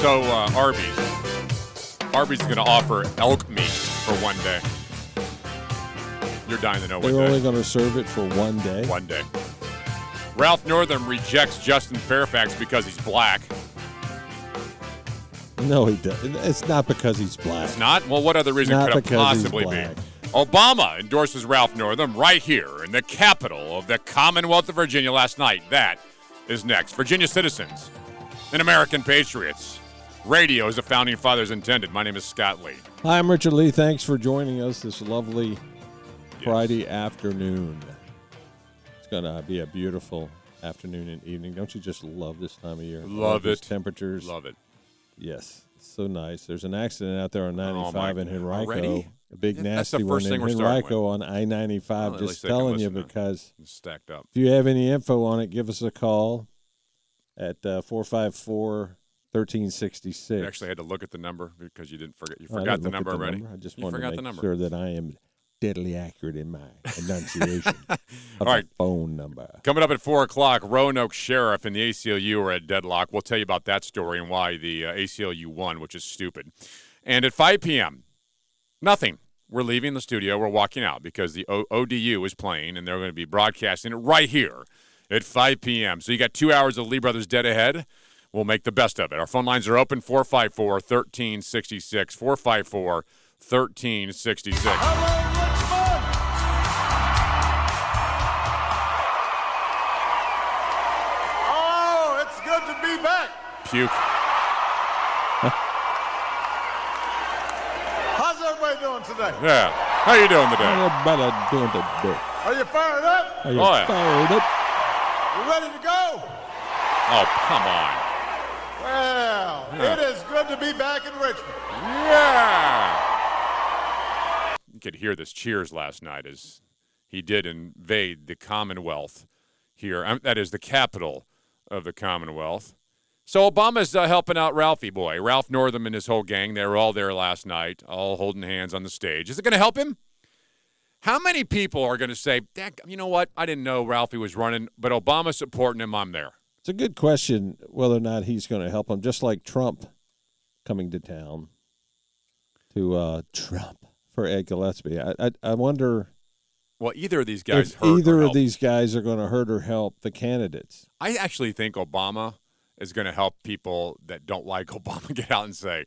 So uh, Arby's, Arby's is going to offer elk meat for one day. You're dying to know They're only day. going to serve it for one day. One day. Ralph Northam rejects Justin Fairfax because he's black. No, he doesn't. It's not because he's black. It's not? Well, what other reason could it possibly be? Obama endorses Ralph Northam right here in the capital of the Commonwealth of Virginia last night. That is next. Virginia citizens and American patriots. Radio, as the founding fathers intended. My name is Scott Lee. Hi, I'm Richard Lee. Thanks for joining us this lovely Friday afternoon. It's going to be a beautiful afternoon and evening. Don't you just love this time of year? Love it. Temperatures. Love it. Yes, so nice. There's an accident out there on Oh, 95 my- in Henrico. already? A big Yeah, that's the nasty first one thing in Henrico on I-95. Well, just telling you listen to it. because It's stacked up. if you have any info on it, give us a call at uh, 454 1366. You actually had to look at the number because you didn't forget. You forgot the number already. I just you wanted forgot to the make number. sure that I am deadly accurate in my enunciation of All right. the phone number. Coming up at 4 o'clock, Roanoke Sheriff and the ACLU are at deadlock. We'll tell you about that story and why the uh, ACLU won, which is stupid. And at 5 p.m., nothing. We're leaving the studio. We're walking out because the o- ODU is playing, and they're going to be broadcasting it right here at 5 p.m. So you got two hours of Lee Brothers dead ahead. We'll make the best of it. Our phone lines are open 454 1366. 454 1366. Oh, it's good to be back. Puke. How's everybody doing today? Yeah. How you doing today? Everybody doing today. Are you fired up? Are you Oh, yeah. fired up? You ready to go? Oh, come on. Well, Yeah. it is good to be back in Richmond. Yeah. You could hear this cheers last night as he did invade the Commonwealth here. Um, that is the capital of the Commonwealth. So Obama's uh, helping out Ralphie boy, Ralph Northam and his whole gang. They were all there last night, all holding hands on the stage. Is it going to help him? How many people are going to say, "Dak, you know what? I didn't know Ralphie was running, but Obama's supporting him. I'm there. It's a good question whether or not he's going to help him, just like Trump coming to town to uh, Trump for Ed Gillespie. I, I, I wonder Well, either of these guys if hurt or either of these guys are going to hurt or help the candidates. I actually think Obama is going to help people that don't like Obama get out and say,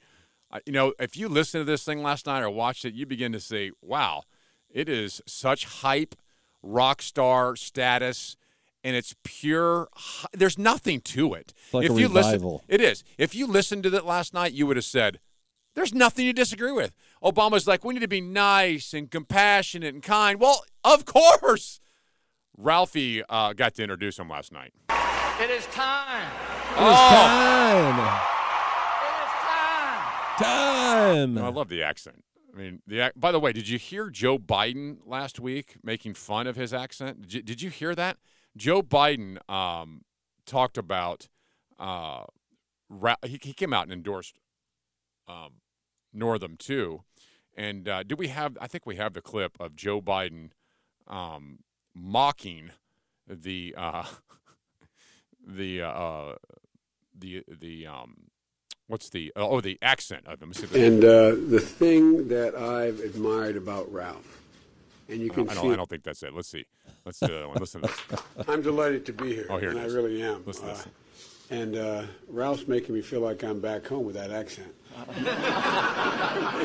you know, if you listen to this thing last night or watched it, you begin to say, wow, it is such hype, rock star status, and it's pure. There's nothing to it. It's like if a you revival. listen, it is. If you listened to it last night, you would have said, there's nothing to disagree with. Obama's like, we need to be nice and compassionate and kind. Well, of course. Ralphie uh, got to introduce him last night. It is time. It's Oh. time. It is time. Time. No, I love the accent. I mean, the by the way, did you hear Joe Biden last week making fun of his accent? Did you, did you hear that? Joe Biden um, talked about uh, Ra- he, he came out and endorsed um, Northam too. And uh, do we have? I think we have the clip of Joe Biden um, mocking the uh, the uh, the the um, what's the oh the accent of him. And uh, the thing that I've admired about Ralph, and you I can don't, I see, don't, I don't think that's it. Let's see. Let's do that one. Listen to this. I'm delighted to be here. Oh, here and it I really am. Listen to Uh, this. and uh, Ralph's making me feel like I'm back home with that accent.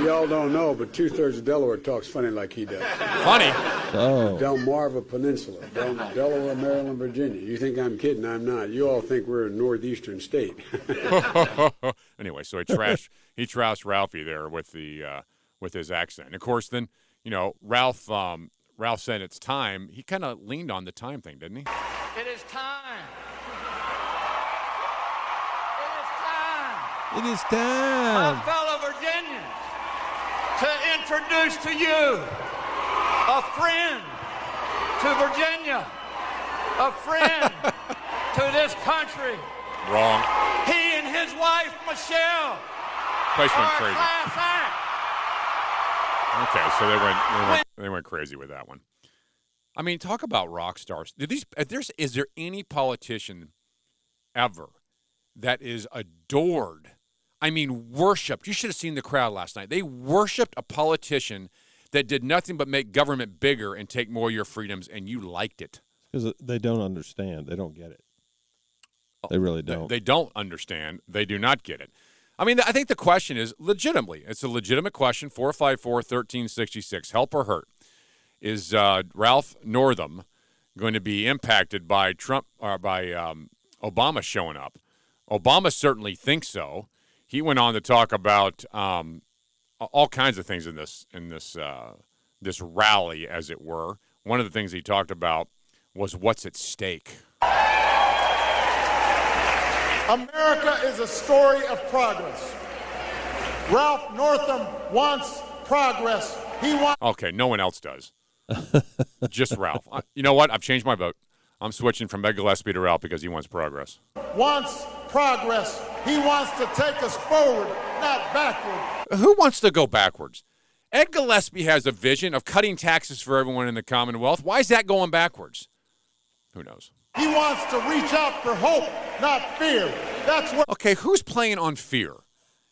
Y'all don't know, but two thirds of Delaware talks funny like he does. Funny. Oh, Delmarva Peninsula, Del- Delaware, Maryland, Virginia. You think I'm kidding? I'm not. You all think we're a northeastern state. anyway, so he trashed he trashed Ralphie there with the uh, with his accent. Of course, then you know Ralph um, Ralph said it's time. He kind of leaned on the time thing, didn't he? It is time. It is time. it is My fellow Virginians, to introduce to you a friend to Virginia, a friend to this country. Wrong. He and his wife, Michelle, Placement are crazy. class act. Okay, so they went, they went they went crazy with that one. I mean, talk about rock stars. Did these? uh, There's is there any politician ever that is adored? I mean, worshipped. You should have seen the crowd last night. They worshipped a politician that did nothing but make government bigger and take more of your freedoms, and you liked it. Because they don't understand. They don't get it. They really don't. They don't understand. They do not get it. I mean, I think the question is legitimately. It's a legitimate question. 454 1366. Help or hurt? Is uh, Ralph Northam going to be impacted by Trump or by um, Obama showing up? Obama certainly thinks so. He went on to talk about um, all kinds of things in this in this uh, this rally, as it were. One of the things he talked about was what's at stake. America is a story of progress. Ralph Northam wants progress. He wants Okay, no one else does. Just Ralph. Uh, You know what? I've changed my vote. I'm switching from Ed Gillespie to Ralph because he wants progress. wants progress. He wants to take us forward, not backward. Who wants to go backwards? Ed Gillespie has a vision of cutting taxes for everyone in the Commonwealth. Why is that going backwards? Who knows? He wants to reach out for hope, not fear. That's where Okay, who's playing on fear?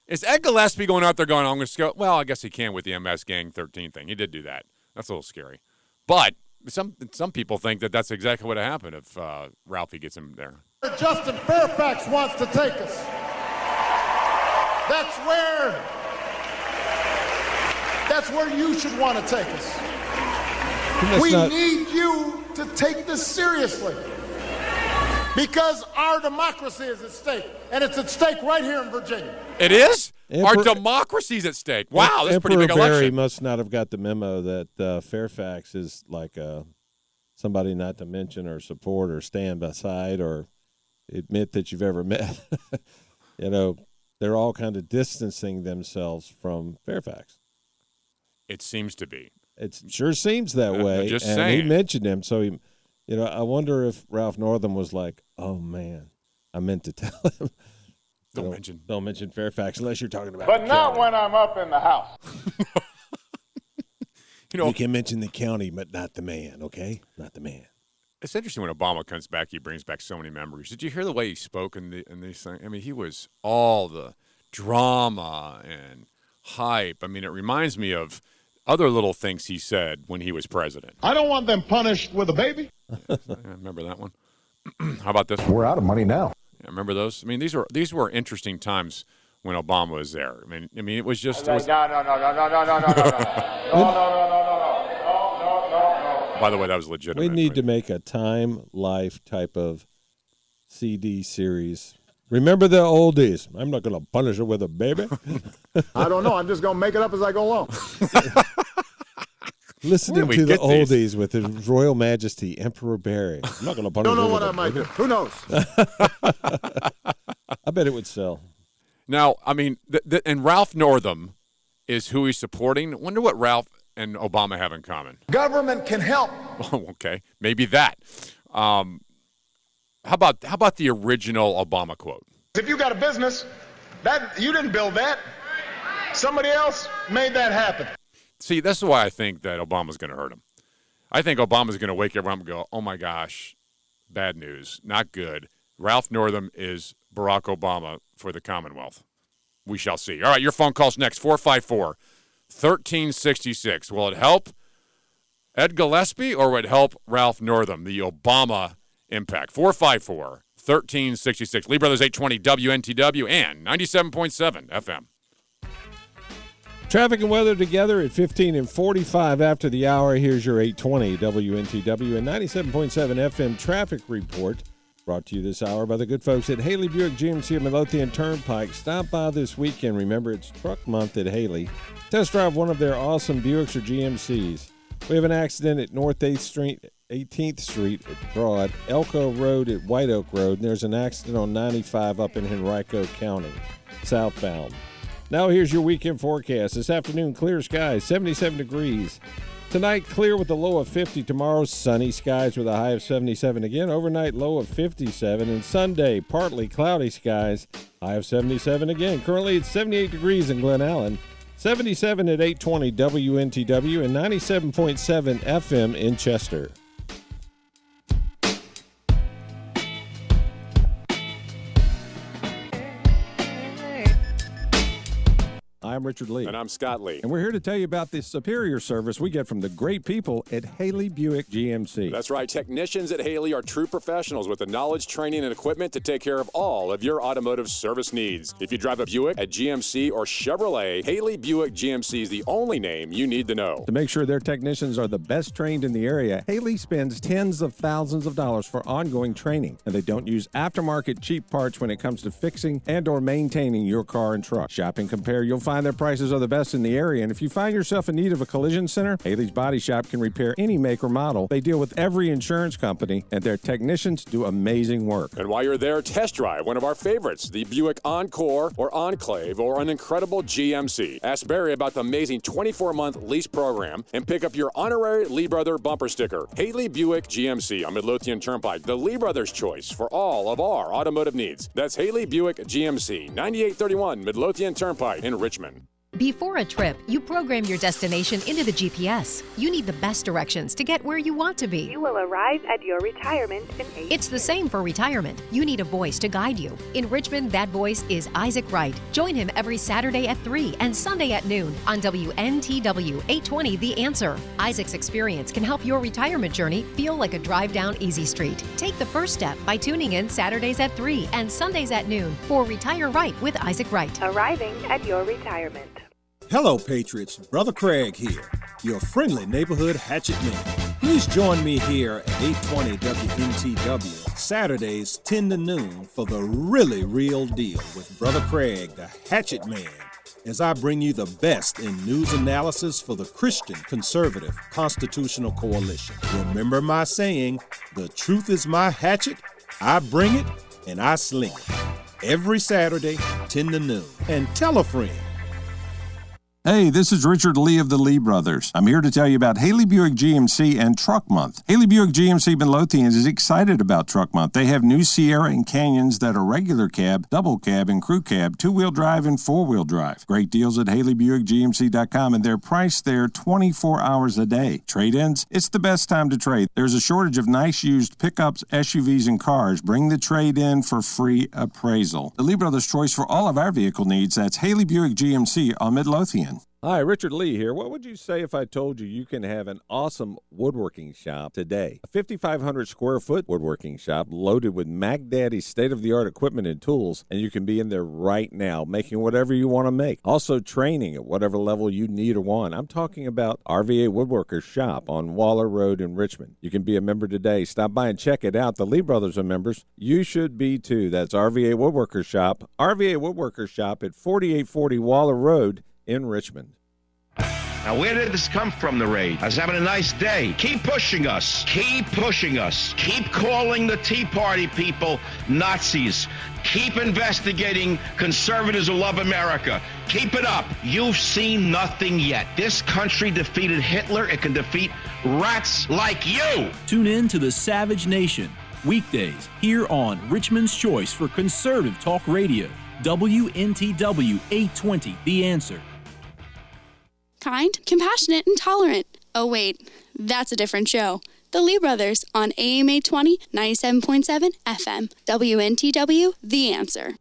Is Ed Gillespie going out there going, I'm going to go? Well, I guess he can with the MS Gang 13 thing. He did do that. That's a little scary. But some some people think that that's exactly what happened if uh, Ralphie gets him there. Justin Fairfax wants to take us. That's where that's where you should want to take us. We not- need you to take this seriously. Because our democracy is at stake. And it's at stake right here in Virginia. It is? Our Emperor- democracy's at stake. Wow, that's a pretty Emperor big Barry election. must not have got the memo that uh, Fairfax is like uh, somebody not to mention or support or stand beside or admit that you've ever met. you know, they're all kind of distancing themselves from Fairfax. It seems to be. It sure seems that Uh, way. just and saying. he mentioned him, so he, you know, I wonder if Ralph Northam was like, "Oh man, I meant to tell him." Don't mention. Don't mention Fairfax unless you're talking about. But the not county. when I'm up in the house. You know, You can mention the county, but not the man. Okay, not the man. it's interesting when Obama comes back, he brings back so many memories. Did you hear the way he spoke in, the, in these things? I mean, he was all the drama and hype. I mean, it reminds me of other little things he said when he was president. I don't want them punished with a baby. I remember that one. How about this? one? We're out of money now. Yeah, remember those? I mean, these were these were interesting times when Obama was there. I mean, I mean, it was just. It was, No, no, no, no, no, no, no, no, no, no, no, no, no, no, no, no, no, no, no. by the way, that was legitimate. We need but- to make a time life type of CD series. Remember the oldies. I'm not going to punish her with a baby. I don't know. I'm just going to make it up as I go along. Listening to the get these? oldies with His Royal Majesty Emperor Barry. I'm not going to punish Don't know what I might do. Who knows? I bet it would sell. Now, I mean, th- th- and Ralph Northam is who he's supporting. Wonder what Ralph and Obama have in common. Government can help. Oh, okay, maybe that. Um, how about how about the original Obama quote? If you got a business, that you didn't build that. Somebody else made that happen. See, this is why I think that Obama's going to hurt him. I think Obama's going to wake everyone up and go, "Oh my gosh, bad news, not good." Ralph Northam is Barack Obama for the Commonwealth. We shall see. All right, your phone calls next 454 1366. Will it help Ed Gillespie or would it help Ralph Northam, the Obama impact? 454 1366. Lee Brothers 820 WNTW and 97.7 FM. Traffic and weather together at 15 and 45 after the hour. Here's your 820 WNTW and 97.7 FM traffic report. Brought to you this hour by the good folks at Haley Buick GMC at Midlothian Turnpike. Stop by this weekend. Remember, it's truck month at Haley. Test drive one of their awesome Buicks or GMCs. We have an accident at North 8th Street, 18th Street at Broad, Elko Road at White Oak Road, and there's an accident on 95 up in Henrico County, southbound. Now here's your weekend forecast. This afternoon, clear skies, 77 degrees. Tonight, clear with a low of 50. Tomorrow, sunny skies with a high of 77 again. Overnight, low of 57. And Sunday, partly cloudy skies, high of 77 again. Currently, it's 78 degrees in Glen Allen, 77 at 820 WNTW, and 97.7 FM in Chester. I'm Richard Lee. And I'm Scott Lee. And we're here to tell you about the superior service we get from the great people at Haley Buick GMC. That's right. Technicians at Haley are true professionals with the knowledge, training, and equipment to take care of all of your automotive service needs. If you drive a Buick, a GMC, or Chevrolet, Haley Buick GMC is the only name you need to know. To make sure their technicians are the best trained in the area, Haley spends tens of thousands of dollars for ongoing training, and they don't use aftermarket cheap parts when it comes to fixing and or maintaining your car and truck. Shop and compare, you'll find their prices are the best in the area, and if you find yourself in need of a collision center, Haley's Body Shop can repair any make or model. They deal with every insurance company, and their technicians do amazing work. And while you're there, test drive one of our favorites, the Buick Encore or Enclave or an incredible GMC. Ask Barry about the amazing 24-month lease program and pick up your honorary Lee Brother bumper sticker. Haley Buick GMC on Midlothian Turnpike, the Lee Brothers choice for all of our automotive needs. That's Haley Buick GMC, 9831 Midlothian Turnpike in Richmond. Before a trip, you program your destination into the GPS. You need the best directions to get where you want to be. You will arrive at your retirement in eight. It's the same for retirement. You need a voice to guide you. In Richmond, that voice is Isaac Wright. Join him every Saturday at 3 and Sunday at noon on WNTW 820 The Answer. Isaac's experience can help your retirement journey feel like a drive down easy street. Take the first step by tuning in Saturdays at 3 and Sundays at noon for Retire Right with Isaac Wright. Arriving at your retirement. Hello, Patriots. Brother Craig here, your friendly neighborhood hatchet man. Please join me here at 820 WNTW, Saturdays 10 to noon, for the really real deal with Brother Craig, the hatchet man, as I bring you the best in news analysis for the Christian Conservative Constitutional Coalition. Remember my saying, the truth is my hatchet, I bring it, and I sling it. Every Saturday, 10 to noon. And tell a friend. Hey, this is Richard Lee of the Lee Brothers. I'm here to tell you about Haley Buick GMC and Truck Month. Haley Buick GMC Midlothian is excited about Truck Month. They have new Sierra and Canyons that are regular cab, double cab, and crew cab, two wheel drive, and four wheel drive. Great deals at HaleyBuickGMC.com, and they're priced there 24 hours a day. Trade ins, it's the best time to trade. There's a shortage of nice used pickups, SUVs, and cars. Bring the trade in for free appraisal. The Lee Brothers' choice for all of our vehicle needs. That's Haley Buick GMC on Midlothian. Hi, Richard Lee here. What would you say if I told you you can have an awesome woodworking shop today? A 5,500 square foot woodworking shop loaded with Mac Daddy's state of the art equipment and tools, and you can be in there right now making whatever you want to make. Also, training at whatever level you need or want. I'm talking about RVA Woodworkers Shop on Waller Road in Richmond. You can be a member today. Stop by and check it out. The Lee Brothers are members. You should be too. That's RVA Woodworkers Shop. RVA Woodworkers Shop at 4840 Waller Road in Richmond. Now, where did this come from, the raid? I was having a nice day. Keep pushing us. Keep pushing us. Keep calling the Tea Party people Nazis. Keep investigating conservatives who love America. Keep it up. You've seen nothing yet. This country defeated Hitler. It can defeat rats like you. Tune in to the Savage Nation. Weekdays here on Richmond's Choice for Conservative Talk Radio. WNTW 820, The Answer. Kind, compassionate, and tolerant. Oh, wait, that's a different show. The Lee Brothers on AM 820, 97.7 FM. WNTW, The Answer.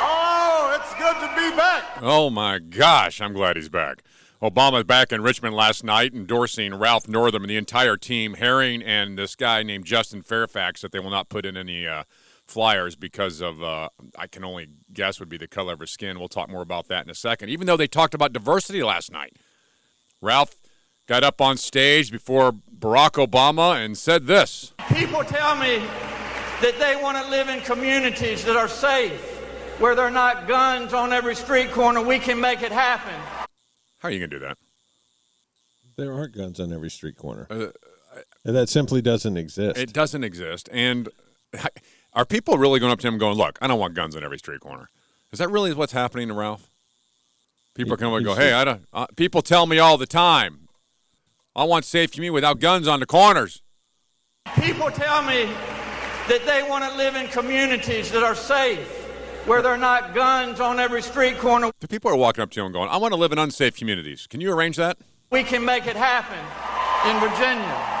Oh, it's good to be back. Oh my gosh, I'm glad he's back. Obama's back in Richmond last night endorsing Ralph Northam and the entire team, Herring and this guy named Justin Fairfax that they will not put in any uh, flyers because of, uh, I can only guess, would be the color of his skin. We'll talk more about that in a second. Even though they talked about diversity last night, Ralph got up on stage before Barack Obama and said this. People tell me that they want to live in communities that are safe, where there are not guns on every street corner. We can make it happen. How are you going to do that? There aren't guns on every street corner. Uh, And that simply doesn't exist. It doesn't exist. And are people really going up to him going, look, I don't want guns on every street corner? Is that really what's happening to Ralph? People come and go, hey, I don't. Uh, people tell me all the time, I want safe community without guns on the corners. People tell me that they want to live in communities that are safe, where there are not guns on every street corner. The people are walking up to you and going, I want to live in unsafe communities. Can you arrange that? We can make it happen. in Virginia.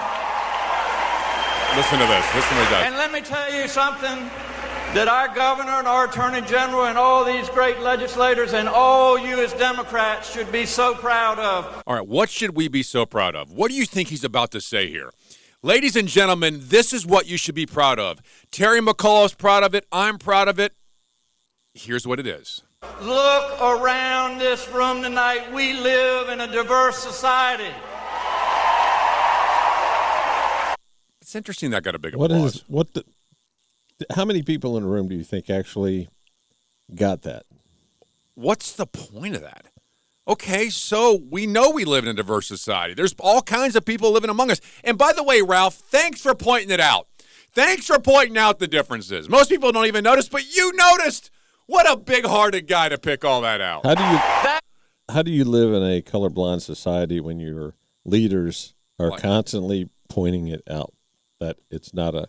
Listen to this. Listen to does. And let me tell you something that our governor and our attorney general and all these great legislators and all you as Democrats should be so proud of. All right, what should we be so proud of? What do you think he's about to say here? Ladies and gentlemen, this is what you should be proud of. Terry McAuliffe's proud of it. I'm proud of it. Here's what it is. Look around this room tonight. We live in a diverse society. It's interesting that got a big What applause. is what the? How many people in the room do you think actually got that? What's the point of that? Okay, so we know we live in a diverse society. There's all kinds of people living among us. And by the way, Ralph, thanks for pointing it out. Thanks for pointing out the differences. Most people don't even notice, but you noticed. What a big-hearted guy to pick all that out. How do you how do you live in a colorblind society when your leaders are What? constantly pointing it out that it's not a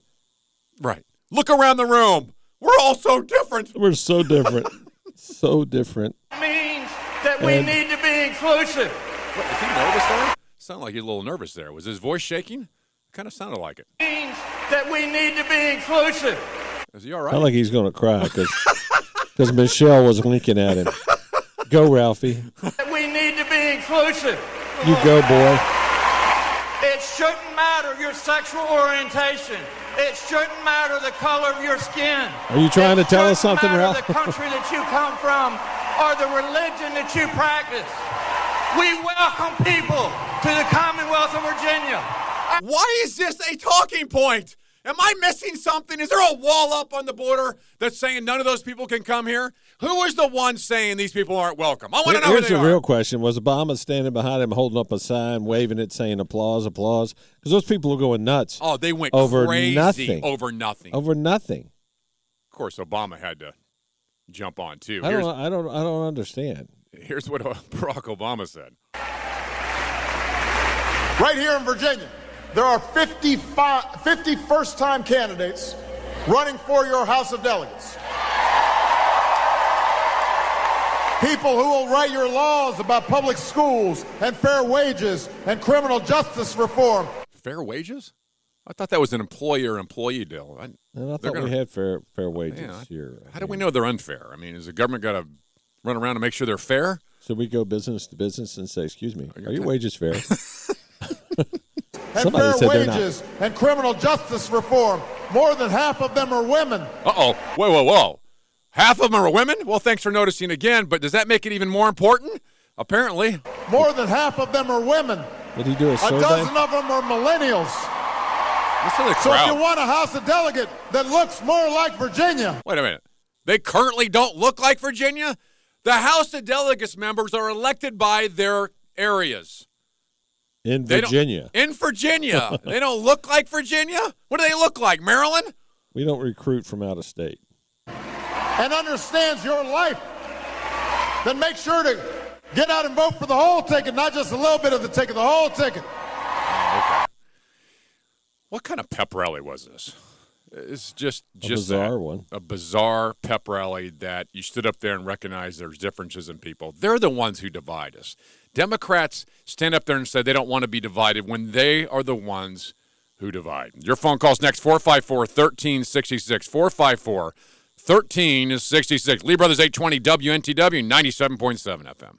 Right. Look around the room. We're all so different. we're so different, so different. means that we And- need to be inclusive. What, is he nervous there? Sounded like he's a little nervous there. Was his voice shaking? Kind of sounded like it. means that we need to be inclusive. Is he all right? Not like he's going to cry because Michelle was winking at him. Go, Ralphie. We need to be inclusive. You go, boy. It shouldn't matter your sexual orientation. It shouldn't matter the color of your skin. Are you trying to tell us something, Ralph? the country that you come from or the religion that you practice. We welcome people to the Commonwealth of Virginia. Why is this a talking point? Am I missing something? Is there a wall up on the border that's saying none of those people can come here? Who is the one saying these people aren't welcome? I want to know who Here's they the are. real question: Was Obama standing behind him, holding up a sign, waving it, saying "applause, applause"? Because those people are going nuts. Oh, they went over crazy nothing. over nothing. Over nothing. Of course, Obama had to jump on too. I Here's, don't. I don't. I don't understand. here's what Barack Obama said. Right here in Virginia, there are 55, 50 first time candidates running for your House of Delegates. People who will write your laws about public schools and fair wages and criminal justice reform. Fair wages? I thought that was an employer-employee deal. I, And I they're thought gonna- we had fair fair wages Yeah, here. How do we know they're unfair? I mean, is the government got to run around to make sure they're fair? So we go business to business and say, "Excuse me, are your wages fair?" and Somebody fair said they're not. wages and criminal justice reform. More than half of them are women. Uh oh. Whoa, whoa, whoa. Half of them are women? Well, thanks for noticing again, but does that make it even more important? Apparently. More than half of them are women. Did he do a survey? A dozen of them are millennials. Listen to the So if you want a House of Delegate that looks more like Virginia, Wait a minute. They currently don't look like Virginia? The House of Delegates members are elected by their areas. In Virginia. In Virginia. they don't look like Virginia? What do they look like? Maryland? We don't recruit from out of state. and understands your life, then make sure to get out and vote for the whole ticket, not just a little bit of the ticket, the whole ticket. Oh, okay. What kind of pep rally was this? It's just A just bizarre that. one. A bizarre pep rally that you stood up there and recognized there's differences in people. They're the ones who divide us. Democrats stand up there and say they don't want to be divided when they are the ones who divide. Your phone calls next 454 1366 454 1366. Lee Brothers 820 WNTW 97.7 FM.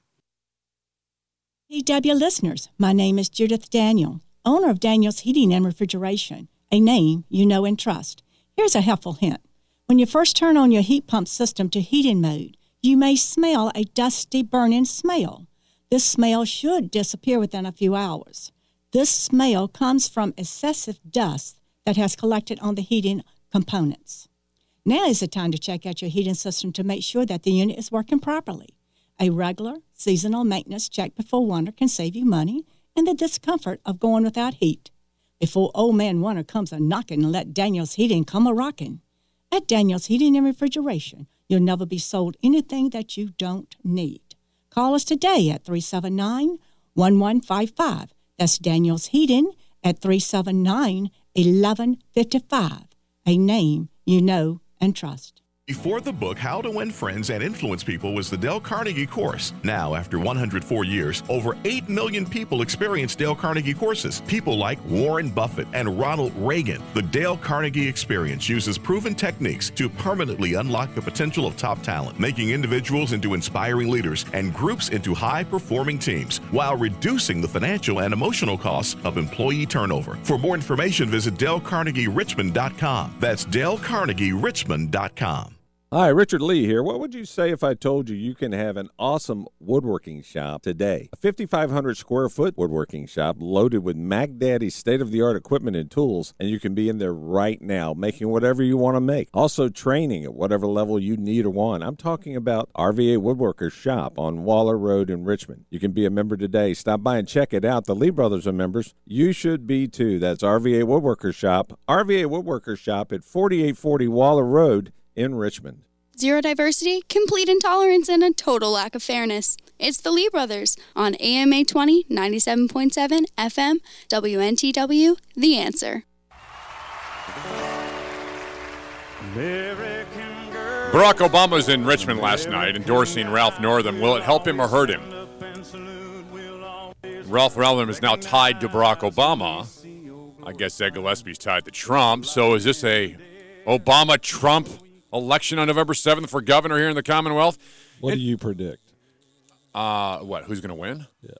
EW listeners, my name is Judith Daniel, owner of Daniel's Heating and Refrigeration, a name you know and trust. Here's a helpful hint. When you first turn on your heat pump system to heating mode, you may smell a dusty burning smell. This smell should disappear within a few hours. This smell comes from excessive dust that has collected on the heating components. Now is the time to check out your heating system to make sure that the unit is working properly. A regular, seasonal maintenance check before winter can save you money and the discomfort of going without heat. Before old man winter comes a knocking, and let Daniel's Heating come a rocking. At Daniel's Heating and Refrigeration, you'll never be sold anything that you don't need. Call us today at 379 1155. That's Daniel's Heating at 379 1155. A name you know and trust. Before the book How to Win Friends and Influence People was the Dale Carnegie course. Now, after 104 years, over 8 million people experience Dale Carnegie courses. People like Warren Buffett and Ronald Reagan. The Dale Carnegie experience uses proven techniques to permanently unlock the potential of top talent, making individuals into inspiring leaders and groups into high performing teams while reducing the financial and emotional costs of employee turnover. For more information, visit DaleCarnegieRichmond.com. That's DaleCarnegieRichmond.com. Hi, Richard Lee here. What would you say if I told you you can have an awesome woodworking shop today? A 5,500 square foot woodworking shop loaded with Mac Daddy's state of the art equipment and tools, and you can be in there right now making whatever you want to make. Also, training at whatever level you need or want. I'm talking about RVA Woodworkers Shop on Waller Road in Richmond. You can be a member today. Stop by and check it out. The Lee Brothers are members. You should be too. That's RVA Woodworkers Shop. RVA Woodworkers Shop at 4840 Waller Road in Richmond. Zero diversity, complete intolerance, and a total lack of fairness. It's the Lee Brothers on AMA 20, 97.7 FM, WNTW, The Answer. Barack Obama was in Richmond last night endorsing Ralph Northam. Will it help him or hurt him? Ralph Northam is now tied to Barack Obama. I guess Ed Gillespie's tied to Trump. So is this a Obama Trump election on November 7th for governor here in the Commonwealth? What And- do you predict? Uh, what? Who's going to win? Yeah.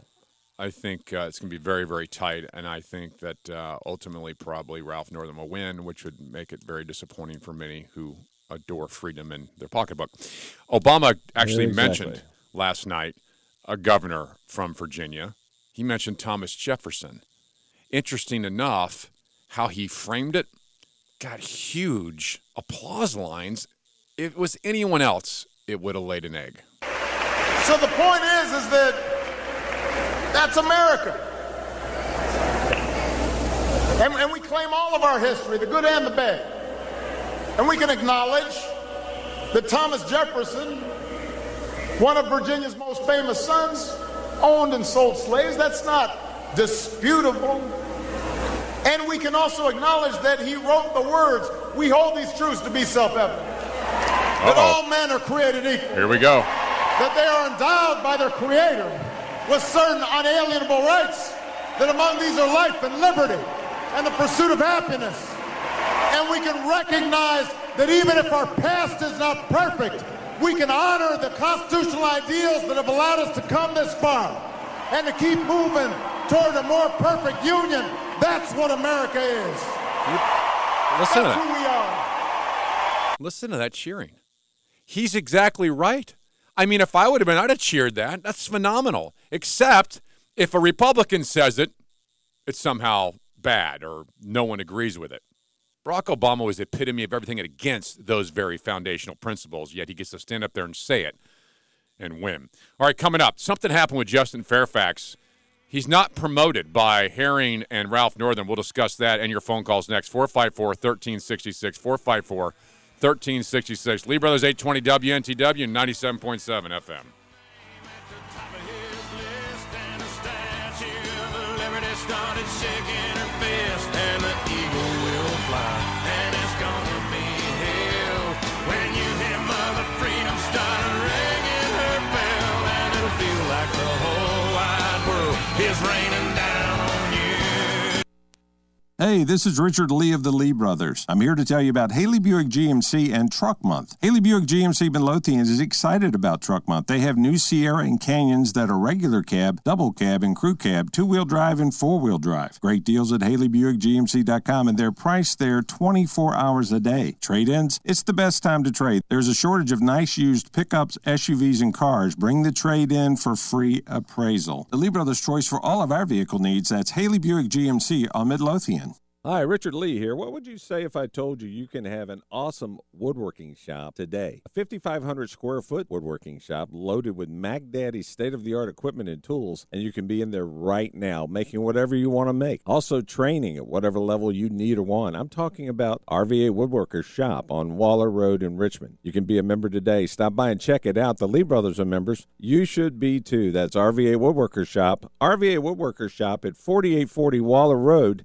I think uh, it's going to be very, very tight, and I think that uh, ultimately probably Ralph Northam will win, which would make it very disappointing for many who adore freedom in their pocketbook. Obama actually Yeah, exactly. mentioned last night a governor from Virginia. He mentioned Thomas Jefferson. Interesting enough, how he framed it got huge applause lines. If it was anyone else, it would have laid an egg. So the point is, is that that's America. And, and we claim all of our history, the good and the bad. And we can acknowledge that Thomas Jefferson, one of Virginia's most famous sons, owned and sold slaves. That's not disputable. And we can also acknowledge that he wrote the words, we hold these truths to be self-evident. That all men are created equal Here we go. that they are endowed by their Creator with certain unalienable rights, that among these are life and liberty and the pursuit of happiness. And we can recognize that even if our past is not perfect, we can honor the constitutional ideals that have allowed us to come this far and to keep moving toward a more perfect union. That's what America is. Listen to That's that. who we are. Listen to that cheering. He's exactly right. I mean, if I would have been, I'd have cheered that. That's phenomenal. Except if a Republican says it, it's somehow bad or no one agrees with it. Barack Obama was the epitome of everything against those very foundational principles, yet he gets to stand up there and say it and win. All right, coming up, something happened with Justin Fairfax. He's not promoted by Herring and Ralph Northam. We'll discuss that and your phone calls next. 454 1366. 454 1366. Lee Brothers 820 WNTW 97.7 FM. Started shaking Hey, this is Richard Lee of the Lee Brothers. I'm here to tell you about Haley Buick GMC and Truck Month. Haley Buick GMC Midlothian is excited about Truck Month. They have new Sierra and Canyons that are regular cab, double cab, and crew cab, two wheel drive, and four wheel drive. Great deals at HaleyBuickGMC.com, and they're priced there 24 hours a day. Trade ins, it's the best time to trade. There's a shortage of nice used pickups, SUVs, and cars. Bring the trade in for free appraisal. The Lee Brothers' choice for all of our vehicle needs that's Haley Buick GMC on Midlothian. Hi, Richard Lee here. What would you say if I told you you can have an awesome woodworking shop today? A 5,500 square foot woodworking shop loaded with Mac Daddy's state of the art equipment and tools, and you can be in there right now making whatever you want to make. Also, training at whatever level you need or want. I'm talking about RVA Woodworkers Shop on Waller Road in Richmond. You can be a member today. Stop by and check it out. The Lee Brothers are members. You should be too. That's RVA Woodworkers Shop. RVA Woodworkers Shop at 4840 Waller Road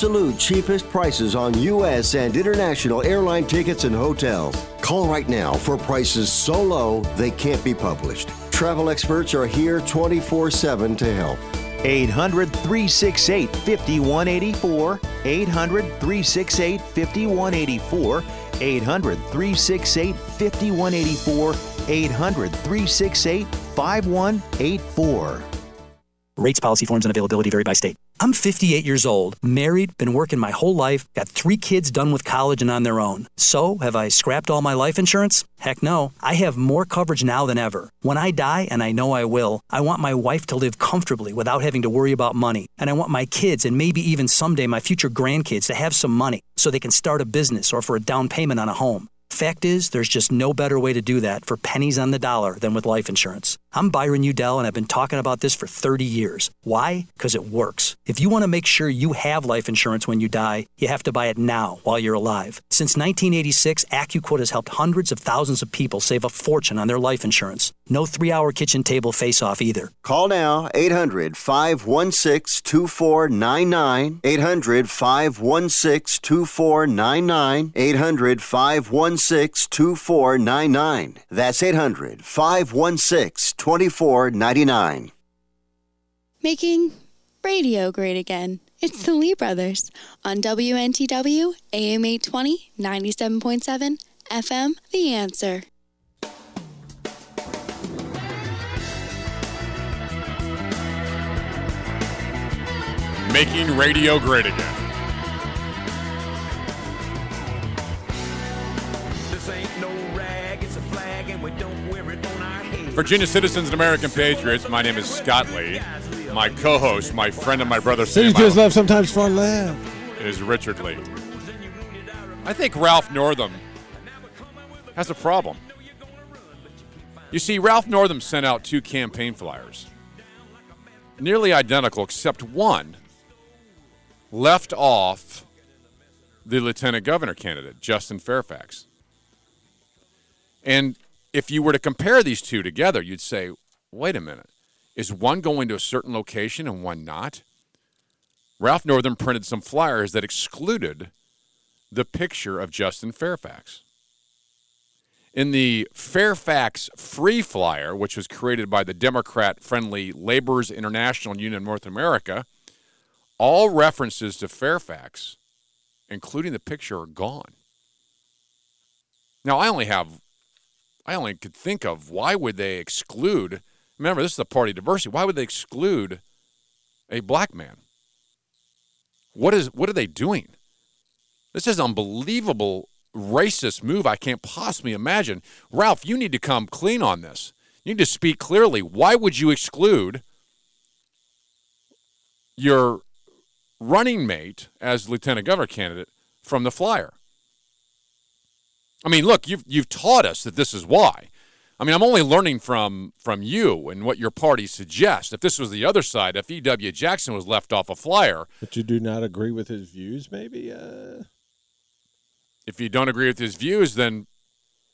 cheapest prices on U.S. and international airline tickets and hotels. Call right now for prices so low they can't be published. Travel experts are here 24 7 to help. 800 368 5184. 800 368 5184. 800 368 5184. 800 368 5184. Rates, policy forms, and availability vary by state. I'm 58 years old, married, been working my whole life, got three kids done with college and on their own. So, have I scrapped all my life insurance? Heck no. I have more coverage now than ever. When I die, and I know I will, I want my wife to live comfortably without having to worry about money. And I want my kids, and maybe even someday my future grandkids, to have some money so they can start a business or for a down payment on a home. Fact is, there's just no better way to do that for pennies on the dollar than with life insurance. I'm Byron Udell, and I've been talking about this for 30 years. Why? Because it works. If you want to make sure you have life insurance when you die, you have to buy it now while you're alive. Since 1986, AccuQuote has helped hundreds of thousands of people save a fortune on their life insurance. No three hour kitchen table face off either. Call now 800 516 2499. 800 516 2499. 800 516 2499. That's 800 516 2499. Making radio great again. It's the Lee Brothers on WNTW, AM 820, 97.7, FM, The Answer. Making radio great again. Virginia citizens and American patriots, my name is Scott Lee. My co host, my friend and my brother Sam his Allen, sometimes far left. is Richard Lee. I think Ralph Northam has a problem. You see, Ralph Northam sent out two campaign flyers, nearly identical, except one left off the lieutenant governor candidate, Justin Fairfax. And if you were to compare these two together, you'd say, wait a minute, is one going to a certain location and one not? Ralph Northam printed some flyers that excluded the picture of Justin Fairfax. In the Fairfax Free Flyer, which was created by the Democrat friendly Laborers International Union North America, all references to Fairfax, including the picture, are gone. Now, I only have, I only could think of why would they exclude, remember, this is the party diversity, why would they exclude a black man? What is what are they doing? This is unbelievable racist move I can't possibly imagine. Ralph, you need to come clean on this. You need to speak clearly. Why would you exclude your running mate as lieutenant governor candidate from the flyer? I mean, look, you've you've taught us that this is why. I mean, I'm only learning from from you and what your party suggests. If this was the other side, if E.W. Jackson was left off a flyer, But you do not agree with his views, maybe? Uh, if you don't agree with his views, then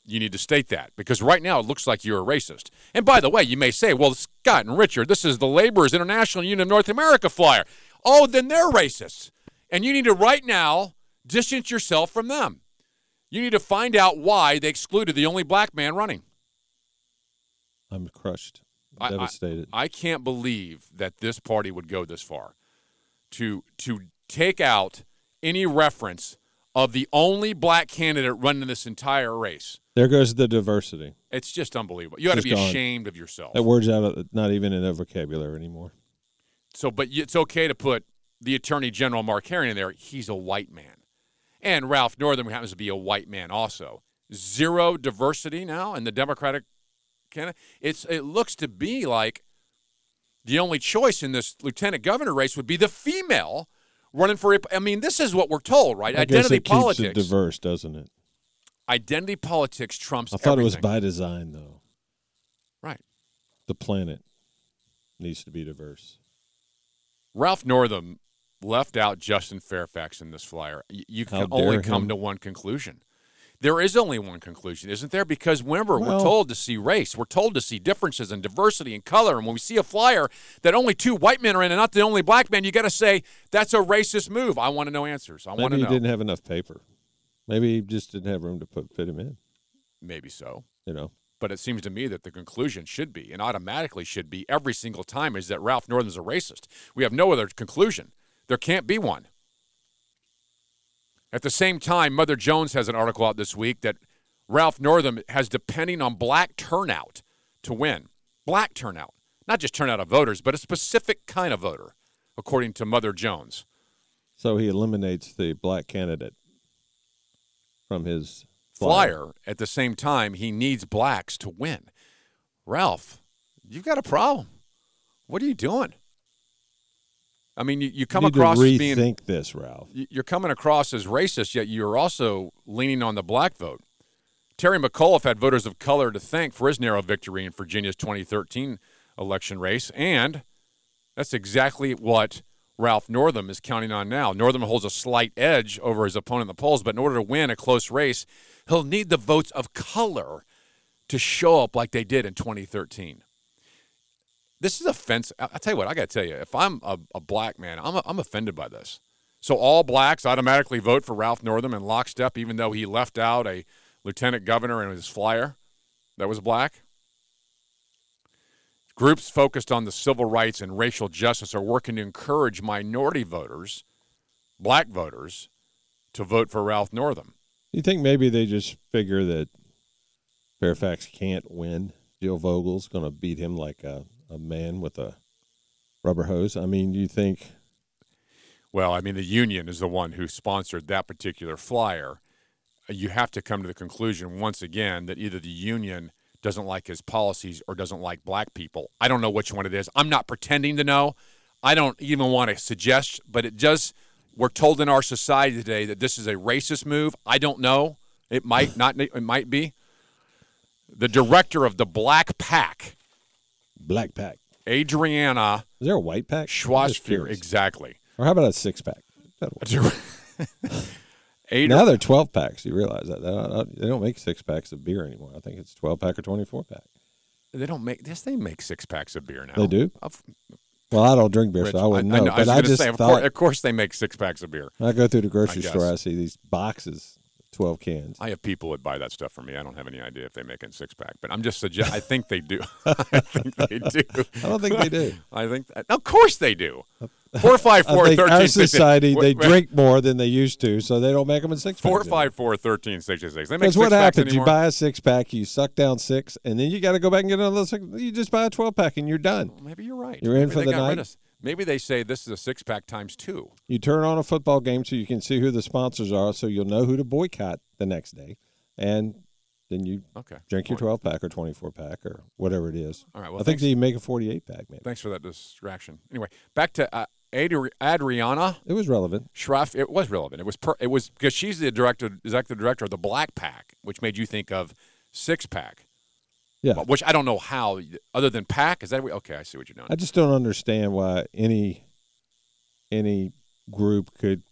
you need to state that because right now it looks like you're a racist. And by the way, you may say, well, Scott and Richard, this is the Laborers International Union of North America flyer. Oh, then they're racists. And you need to right now distance yourself from them. You need to find out why they excluded the only black man running. I'm crushed, I- I- devastated. I, can't believe that this party would go this far to to take out any reference of the only black candidate running this entire race. there goes the diversity. It's just unbelievable. You ought to be gone. ashamed of yourself. That word's out of not even in their vocabulary anymore. So, but it's okay to put the Attorney General Mark Herring in there. He's a white man, and Ralph Northam happens to be a white man also. Zero diversity now in the Democratic candidate. It's it looks to be like the only choice in this lieutenant governor race would be the female running for. rep- I mean, this is what we're told, right? I Identity it politics. it diverse, doesn't it? Identity politics trumps. I thought it was by design, though. Right. The planet needs to be diverse. Ralph Northam left out Justin Fairfax in this flyer. You How can only come him. to one conclusion. There is only one conclusion, isn't there? Because remember, Well- we're told to see race. We're told to see differences and diversity and color. And when we see a flyer that only two white men are in and not the only black man, you got to say that's a racist move. I want to know answers. I want to know. Maybe he didn't have enough paper. Maybe he just didn't have room to put fit him in. Maybe so. You know, But it seems to me that the conclusion should be, and automatically should be, every single time, is that Ralph Northam's a racist. We have no other conclusion. There can't be one. At the same time, Mother Jones has an article out this week that Ralph Northam has depending on black turnout to win. Black turnout. Not just turnout of voters, but a specific kind of voter, according to Mother Jones. so he eliminates the black candidate from his flyer. At the same time, he needs blacks to win. Ralph, you've got a problem. What are you doing? I mean, you, you come you across as rethink being this, Ralph. you're coming across as racist, yet you're also leaning on the black vote. Terry McAuliffe had voters of color to thank for his narrow victory in Virginia's 2013 election race, and that's exactly what Ralph Northam is counting on now. Northam holds a slight edge over his opponent in the polls, but in order to win a close race, he'll need the votes of color to show up like they did in 2013. This is offensive. I I tell you what, I got to tell you, if I'm a, a black man, I'm, I'm offended by this. So all blacks automatically vote for Ralph Northam in lockstep, even though he left out a lieutenant governor in his flyer that was black. Groups focused on the civil rights and racial justice are working to encourage minority voters, black voters, to vote for Ralph Northam. You think maybe they just figure that Fairfax can't win? Jill Vogel's going to beat him like a, a man with a rubber hose. I mean, you think Well, I mean, the union is the one who sponsored that particular flyer. Uh, You have to come to the conclusion once again that either the union doesn't like his policies or doesn't like black people. I don't know which one it is. I'm not pretending to know. I don't even want to suggest, but it does. we're told in our society today that this is a racist move. I don't know. It might not. It might be. The director of the Black Pack, Black Pack. Adriana Is there a white pack? I'm just Schwarzfield. curious. Exactly. Or how about a six pack? Adri- now they're 12 packs. You realize that. They don't, they don't make six packs of beer anymore. I think it's 12 pack or 24 pack. They don't make this. They make six packs of beer now. They do? Well, I don't drink beer, Rich, so I wouldn't I, know. know, I was but I, gonna just say, of, thought, course, of course, they make six packs of beer. I go through the grocery I store, I see these boxes, 12 cans. I have people that buy that stuff for me. I don't have any idea if they make it in six pack, but I'm just suggest. I think they do. I think they do. I don't think they do. I think, of course they do. Four five four I think thirteen. our society, they drink more than they used to, so they don't make them in six Four packs. five four thirteen sixty six. They make That's six what packs happens. You anymore? buy a six pack, you suck down six, and then you got to go back and get another six. You just buy a 12 pack and you're done. Maybe you're right. You're in Maybe for they the got rid night. of- Maybe they say this is a six pack times two. You turn on a football game so you can see who the sponsors are, so you'll know who to boycott the next day, and then you Okay. drink your 12 pack or 24 pack or whatever it is. All right, well, I think thanks. they make a 48 pack, maybe. Thanks for that distraction. Anyway, back to uh, Adri- Adriana. It was relevant. Schraff. It was relevant. It was. Per, it was because she's the director, executive director of the Black Pack, which made you think of six pack. Yeah. Which I don't know how, other than pack. Is that okay? I see what you're doing. I just don't understand why any any group could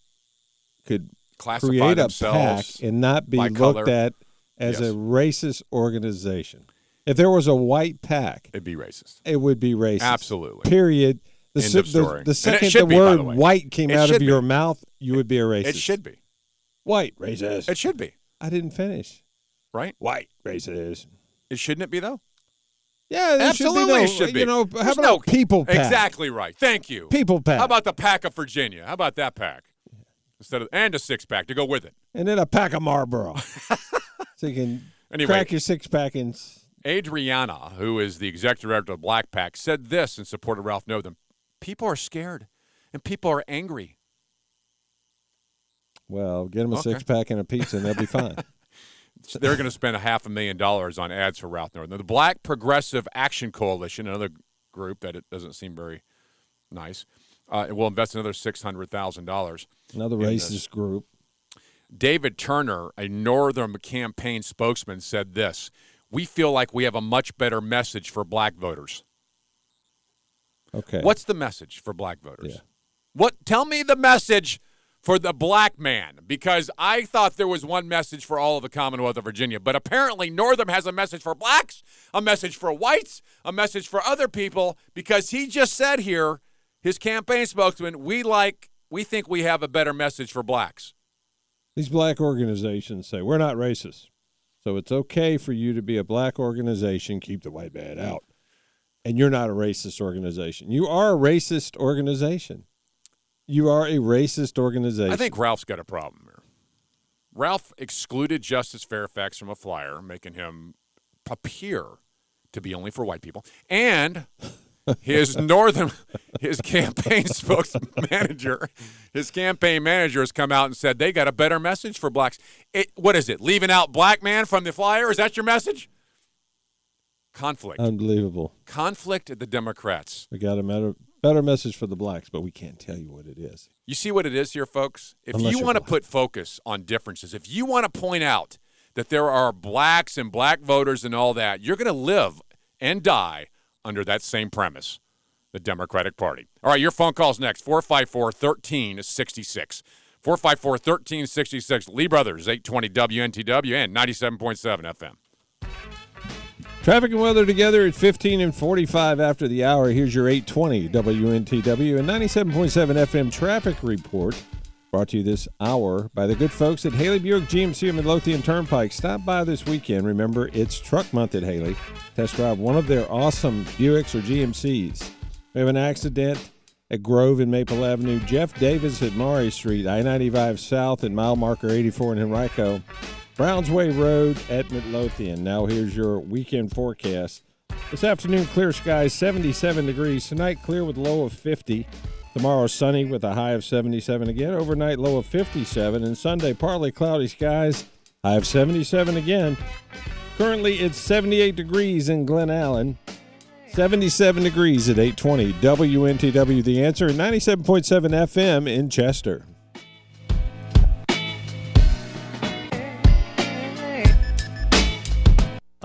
could Classify create a pack and not be looked color. at as Yes. a racist organization. If there was a white pack, It'd be racist. it would be racist. Absolutely. Period. The, End se- of story. the, the second the be, word the white came It out of be. your mouth, you would be a racist. It should be. White racist. It should be. I didn't finish. Right? White racist. It shouldn't it be though? Yeah, Absolutely, should be. No, should be. You know, how There's about no- people pack? Exactly right. Thank you. People pack. How about the pack of Virginia? How about that pack? Instead of and a six pack to go with it. And then a pack of Marlboro, so you can Anyway. crack your six pack and. Adriana, who is the executive director of Black Pack, said this in support of Ralph Northam. People are scared and people are angry. Well, get them a Okay. six pack and a pizza, and they'll be fine. They're going to spend a half a million dollars on ads for Ralph Northam. The Black Progressive Action Coalition, another group that it doesn't seem very nice, Uh, we'll invest another six hundred thousand dollars. Another racist this. group. David Turner, a Northam campaign spokesman, said this: "We feel like we have a much better message for Black voters." Okay. What's the message for Black voters? What? Tell me the message for the black man, because I thought there was one message for all of the Commonwealth of Virginia, but apparently Northam has a message for blacks, a message for whites, a message for other people, because he just said here, his campaign spokesman, we like, we think we have a better message for blacks. These black organizations say we're not racist. So it's okay for you to be a black organization, keep the white man out. And you're not a racist organization. You are a racist organization. You are a racist organization. I think Ralph's got a problem here. Ralph excluded Justin Fairfax from a flyer, making him appear to be only for white people. And his Northam his campaign spokesman manager, his campaign manager has come out and said they got a better message for blacks. It, what is it? Leaving out black man from the flyer? Is that your message? Conflict. Unbelievable. Conflict at the Democrats. We got a better, better message for the blacks, but we can't tell you what it is. You see what it is here, folks? If Unless you want to put focus on differences, if you want to point out that there are blacks and black voters and all that, you're going to live and die under that same premise the Democratic Party. All right, your phone call's next 454 1366. 454 1366. Lee Brothers, 820 WNTW and 97.7 FM. Traffic and weather together at 15 and 45 after the hour. Here's your 820 WNTW and 97.7 FM traffic report. Brought to you this hour by the good folks at Haley Buick GMC and Midlothian Turnpike. Stop by this weekend. Remember, it's truck month at Haley. Test drive one of their awesome Buicks or GMCs. We have an accident at Grove and Maple Avenue. Jeff Davis at Maury Street, I 95 South at mile marker 84 in Henrico. Brownsway Road at Midlothian. Now here's your weekend forecast. This afternoon, clear skies, 77 degrees. Tonight, clear with low of 50. Tomorrow, sunny with a high of 77 again. Overnight, low of 57. And Sunday, partly cloudy skies, high of 77 again. Currently, it's 78 degrees in Glen Allen. 77 degrees at 820 WNTW The Answer, 97.7 FM in Chester.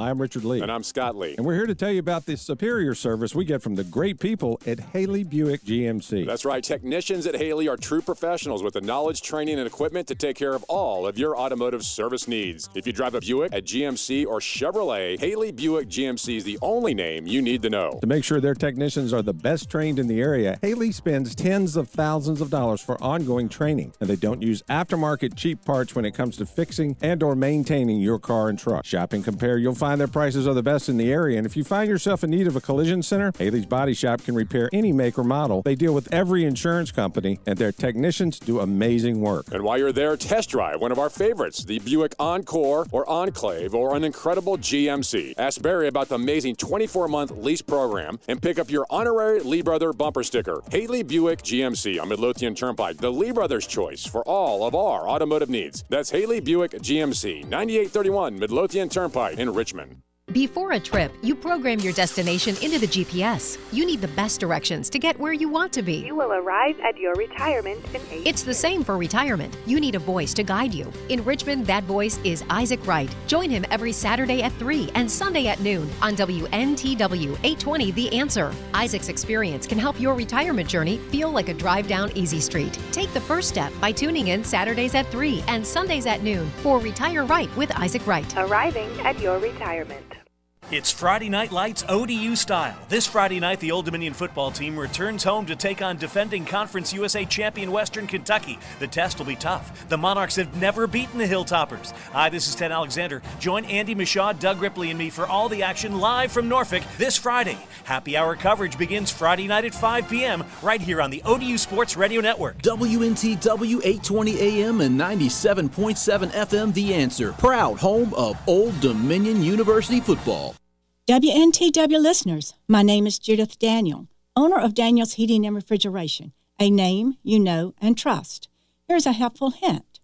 I'm Richard Lee. And I'm Scott Lee. And we're here to tell you about the superior service we get from the great people at Haley Buick GMC. That's right. Technicians at Haley are true professionals with the knowledge, training, and equipment to take care of all of your automotive service needs. If you drive a Buick, a GMC, or Chevrolet, Haley Buick GMC is the only name you need to know. To make sure their technicians are the best trained in the area, Haley spends tens of thousands of dollars for ongoing training, and they don't use aftermarket cheap parts when it comes to fixing and or maintaining your car and truck. Shop and compare, you'll find their prices are the best in the area, and if you find yourself in need of a collision center, Haley's Body Shop can repair any make or model. They deal with every insurance company, and their technicians do amazing work. And while you're there, test drive one of our favorites, the Buick Encore or Enclave or an incredible GMC. Ask Barry about the amazing 24 month lease program and pick up your honorary Lee Brother bumper sticker. Haley Buick GMC on Midlothian Turnpike, the Lee Brothers choice for all of our automotive needs. That's Haley Buick GMC, 9831 Midlothian Turnpike in Richmond. German. Before a trip, you program your destination into the GPS. You need the best directions to get where you want to be. You will arrive at your retirement in eight. It's the same for retirement. You need a voice to guide you. In Richmond, that voice is Isaac Wright. Join him every Saturday at 3 and Sunday at noon on WNTW 820 The Answer. Isaac's experience can help your retirement journey feel like a drive down easy street. Take the first step by tuning in Saturdays at 3 and Sundays at noon for Retire Right with Isaac Wright. Arriving at your retirement. It's Friday Night Lights ODU style. This Friday night, the Old Dominion football team returns home to take on defending Conference USA champion Western Kentucky. The test will be tough. The Monarchs have never beaten the Hilltoppers. Hi, this is Ted Alexander. Join Andy Mishaw, Doug Ripley, and me for all the action live from Norfolk this Friday. Happy hour coverage begins Friday night at 5 p.m. right here on the ODU Sports Radio Network. WNTW 820 AM and 97.7 FM The Answer. Proud home of Old Dominion University football. WNTW listeners, my name is Judith Daniel, owner of Daniel's Heating and Refrigeration, a name you know and trust. Here's a helpful hint.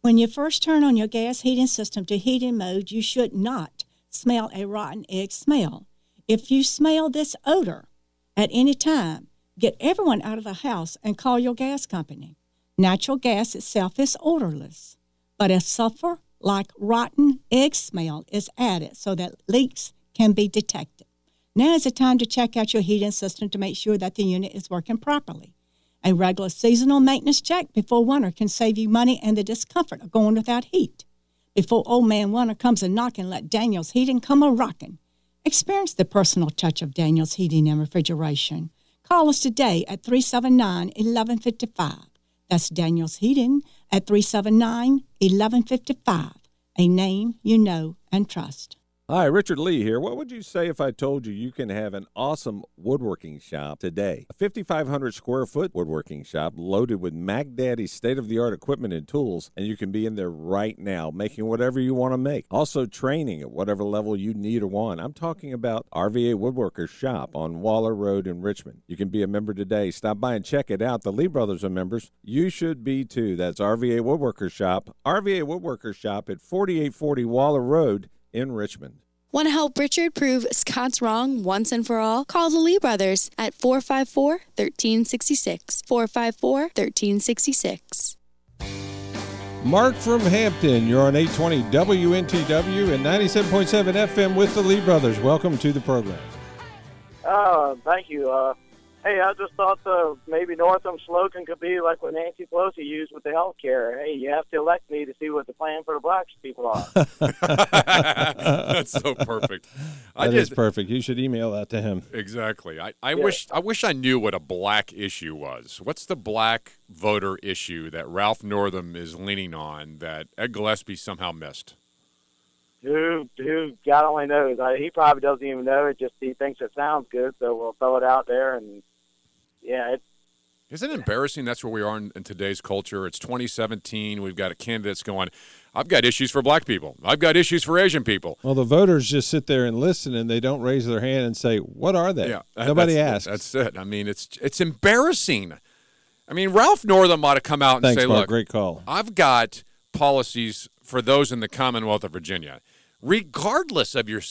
When you first turn on your gas heating system to heating mode, you should not smell a rotten egg smell. If you smell this odor at any time, Get everyone out of the house and call your gas company. Natural gas itself is odorless, but a sulfur like rotten egg smell is added so that leaks can be detected. Now is the time to check out your heating system to make sure that the unit is working properly. A regular seasonal maintenance check before winter can save you money and the discomfort of going without heat. Before old man winter comes a knocking, let Daniels Heating come a rocking. Experience the personal touch of Daniels Heating and Refrigeration. Call us today at 379 1155. That's Daniels Heating at 379 1155. A name you know and trust. Hi, Richard Lee here. What would you say if I told you you can have an awesome woodworking shop today? A 5,500 square foot woodworking shop loaded with Mac Daddy's state of the art equipment and tools, and you can be in there right now making whatever you want to make. Also, training at whatever level you need or want. I'm talking about RVA Woodworkers Shop on Waller Road in Richmond. You can be a member today. Stop by and check it out. The Lee brothers are members. You should be too. That's RVA Woodworkers Shop. RVA Woodworkers Shop at 4840 Waller Road in Richmond. Want to help Richard prove Scott's wrong once and for all? Call the Lee brothers at 454 1366. 454 1366. Mark from Hampton, you're on 820 WNTW and 97.7 FM with the Lee Brothers. Welcome to the program. Uh, thank you. Uh, hey, I just thought the maybe Northam's slogan could be like what Nancy Pelosi used with the health care. Hey, you have to elect me to see what the plan for the black people are. That's so perfect. I That is just perfect. You should email that to him. exactly. I, I Yeah. wish I wish I knew what a black issue was. What's the black voter issue that Ralph Northam is leaning on that Ed Gillespie somehow missed? who, who, God only knows. I, he probably doesn't even know it. Just he thinks it sounds good, so we'll throw it out there. And yeah, it, Isn't it embarrassing? That's where we are in, in today's culture. It's 2017. We've got a candidates going. I've got issues for black people. I've got issues for Asian people. Well, the voters just sit there and listen, and they don't raise their hand and say, "What are they?" Yeah, Nobody that's, asks. That's it. I mean, it's it's embarrassing. I mean, Ralph Northam ought to come out and Thanks, say, Mark. "Look, Great call." I've got policies for those in the Commonwealth of Virginia, regardless of your.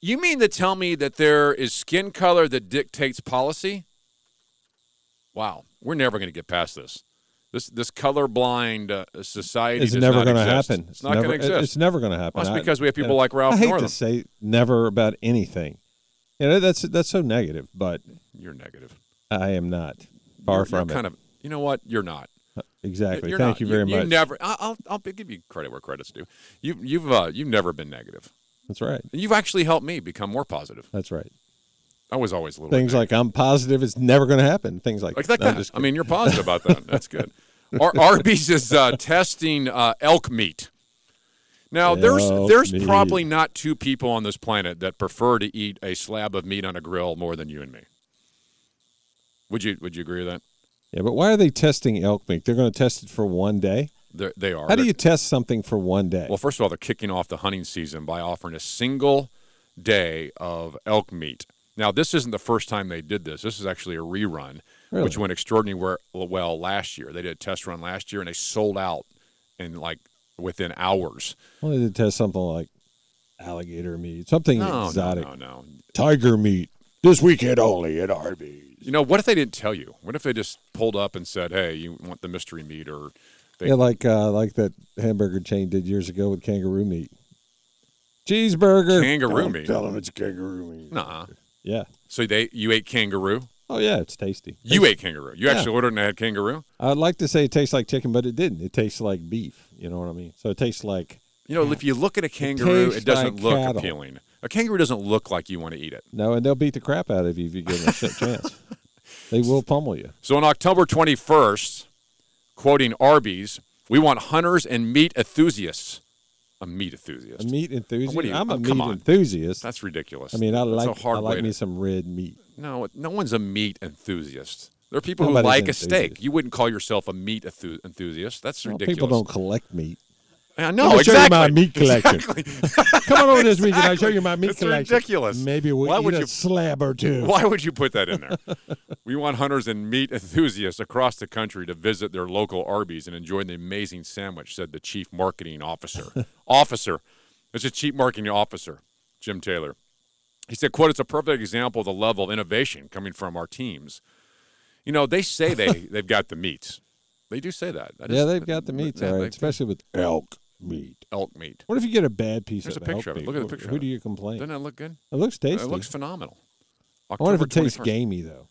You mean to tell me that there is skin color that dictates policy? Wow, we're never going to get past this. This this colorblind uh, society is never going to happen. It's not going to exist. It's never going to happen. Well, that's because we have people you know, like Ralph I hate Northam. to say never about anything. You know, that's that's so negative, but You're negative. I am not. Far You're- from you're it. kind of. You know what? You're not. exactly. You're Thank not. you very You much. never. I- I'll, I'll give you credit where credit's due. You, you've uh, you've never been negative. That's right. And you've actually helped me become more positive. That's right. I was always a little Things like I'm positive it's never going to happen. Things like, like, like No, that. I mean, you're positive about that. That's good. Ar- Arby's is uh, testing uh, elk meat. Now, there's Elk there's meat. probably not two people on this planet that prefer to eat a slab of meat on a grill more than you and me. Would you Would you agree with that? Yeah, but why are they testing elk meat? They're going to test it for one day. They're, they are. How do you test something for one day? Well, first of all, they're kicking off the hunting season by offering a single day of elk meat. Now, this isn't the first time they did this. This is actually a rerun, Really? which went extraordinarily well- well last year. They did a test run last year, and they sold out in like within hours. Did they test something like alligator meat, something No, no, exotic? no, no. Tiger meat this weekend only at Arby's. You know, what if they didn't tell you? What if they just pulled up and said, "Hey, you want the mystery meat?" Or they, Yeah, like uh, like that hamburger chain did years ago with kangaroo meat. Cheeseburger. kangaroo Don't meat. Tell them it's kangaroo meat. Nah. Yeah. So they you ate kangaroo. Oh yeah, it's tasty. You ate kangaroo. You Yeah. actually ordered and had kangaroo. I'd like to say it tastes like chicken, but it didn't. It tastes like beef. You know what I mean? So it tastes like You know, if you look at a kangaroo, it, tastes doesn't like look cattle. appealing. A kangaroo doesn't look like you want to eat it. no, and they'll beat the crap out of you if you give them a chance. They will pummel you. So on October 21st, quoting Arby's, we want hunters and meat enthusiasts. A meat enthusiast. A meat enthusiast. You- I'm a oh, meat on. enthusiast. That's ridiculous. I mean, I That's like hard I like to- me some red meat. No, no one's a meat enthusiast. There are people Nobody's who like a steak. You wouldn't call yourself a meat enthusiast. That's Well, ridiculous. people don't collect meat. I know me show you exactly. my meat collection. Exactly. Come on over this week and I'll show you my meat collection. It's collection. ridiculous. Maybe we'll Why eat would a you- slab or two. Why would you put that in there? we want hunters and meat enthusiasts across the country to visit their local Arby's and enjoy the amazing sandwich, said the chief marketing officer. officer. It's a chief marketing officer, Jim Taylor. He said, quote, it's a perfect example of the level of innovation coming from our teams. You know, they say they they've got the meats. They do say that. That yeah, is- they've got the meats, yeah, right, especially with elk meat. elk meat. What if you get a bad piece There's a of elk picture of it. meat? Look at the picture. Who of do it. you complain? Doesn't that look good? It looks tasty. It looks phenomenal. I wonder if it October tastes gamey though.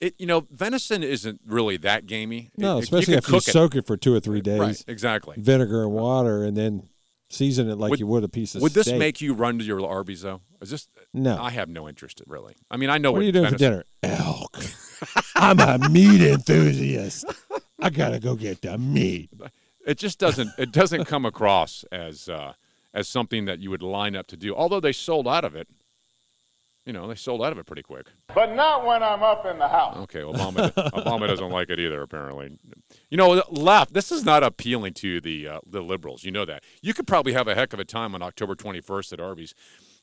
It you know venison isn't really that gamey. It- No, it- especially you if you it. soak it for two or three days. Right, exactly. Vinegar and water, and then season it like Would- you would a piece of Would this make you run to your Arby's though? Is this? No. I have no interest in really. I mean, I know What what, are you doing for dinner? Elk. I'm a meat enthusiast. I gotta go get the meat. It just doesn't. It doesn't come across as uh, as something that you would line up to do. Although they sold out of it. You know, they sold out of it pretty quick. But not when I'm up in the house. Okay, Obama Obama doesn't like it either. Apparently, you know, left. This is not appealing to the uh, the liberals. You know that. You could probably have a heck of a time on October 21st at Arby's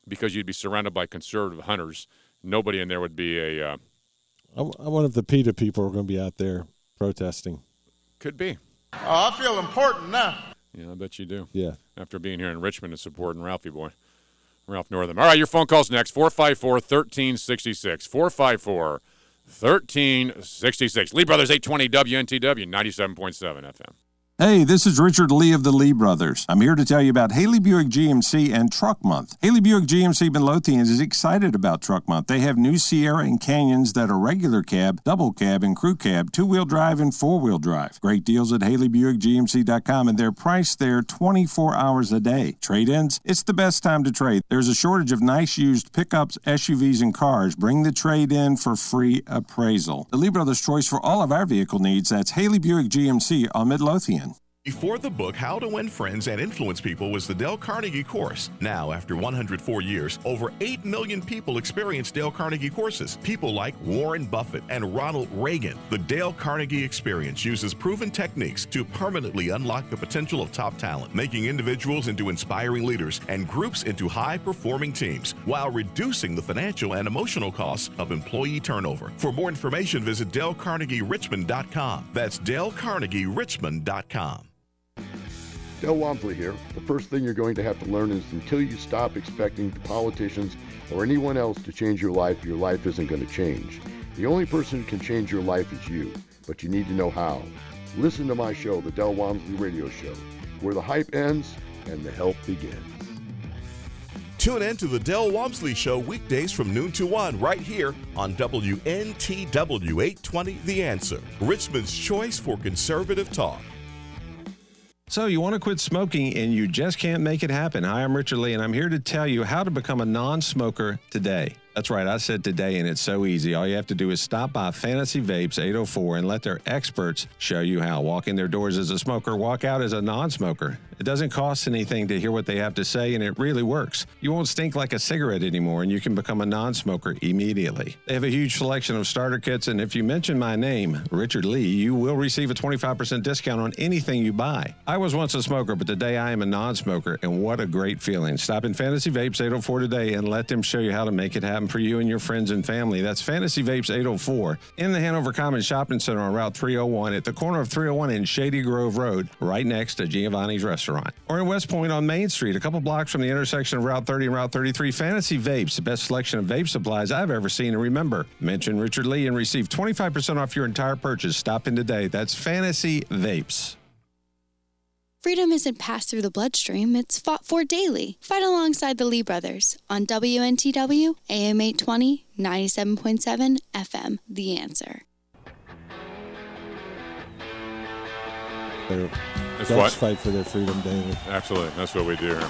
because you'd be surrounded by conservative hunters. Nobody in there would be a. Uh, I, I wonder if the PETA people are going to be out there protesting. could be. Oh, I feel important now. Yeah, I bet you do. Yeah. After being here in Richmond and supporting Ralphie boy, Ralph Northam. All right, your phone calls next. 454 1366. 454 1366. Lee Brothers 820 WNTW 97.7 FM. Hey, this is Richard Lee of the Lee Brothers. I'm here to tell you about Haley Buick GMC and Truck Month. Haley Buick GMC Midlothian is excited about Truck Month. They have new Sierra and Canyons that are regular cab, double cab, and crew cab, two wheel drive, and four wheel drive. Great deals at HaleyBuickGMC.com, and they're priced there 24 hours a day. Trade ins, it's the best time to trade. There's a shortage of nice used pickups, SUVs, and cars. Bring the trade in for free appraisal. The Lee Brothers' choice for all of our vehicle needs that's Haley Buick GMC on Midlothian. Before the book How to Win Friends and Influence People was the Dale Carnegie course. Now, after 104 years, over 8 million people experience Dale Carnegie courses. People like Warren Buffett and Ronald Reagan. The Dale Carnegie experience uses proven techniques to permanently unlock the potential of top talent, making individuals into inspiring leaders and groups into high performing teams, while reducing the financial and emotional costs of employee turnover. For more information, visit DaleCarnegieRichmond.com. That's DaleCarnegieRichmond.com. Del Wamsley here. The first thing you're going to have to learn is until you stop expecting the politicians or anyone else to change your life, your life isn't going to change. The only person who can change your life is you, but you need to know how. Listen to my show, The Del Wamsley Radio Show, where the hype ends and the help begins. Tune in to the Del Wamsley Show weekdays from noon to 1 right here on WNTW 820 The Answer, Richmond's choice for conservative talk. So, you want to quit smoking and you just can't make it happen. Hi, I'm Richard Lee, and I'm here to tell you how to become a non smoker today. That's right, I said today, and it's so easy. All you have to do is stop by Fantasy Vapes 804 and let their experts show you how. Walk in their doors as a smoker, walk out as a non smoker. It doesn't cost anything to hear what they have to say, and it really works. You won't stink like a cigarette anymore, and you can become a non smoker immediately. They have a huge selection of starter kits, and if you mention my name, Richard Lee, you will receive a 25% discount on anything you buy. I was once a smoker, but today I am a non smoker, and what a great feeling. Stop in Fantasy Vapes 804 today and let them show you how to make it happen for you and your friends and family. That's Fantasy Vapes 804 in the Hanover Commons Shopping Center on Route 301 at the corner of 301 and Shady Grove Road, right next to Giovanni's Restaurant. Or in West Point on Main Street, a couple blocks from the intersection of Route 30 and Route 33. Fantasy Vapes, the best selection of vape supplies I've ever seen. And remember, mention Richard Lee and receive 25% off your entire purchase. Stop in today. That's Fantasy Vapes. Freedom isn't passed through the bloodstream, it's fought for daily. Fight alongside the Lee brothers on WNTW, AM 820, 97.7 FM. The answer. Their It's ducks what? fight for their freedom daily. Absolutely, that's what we do here.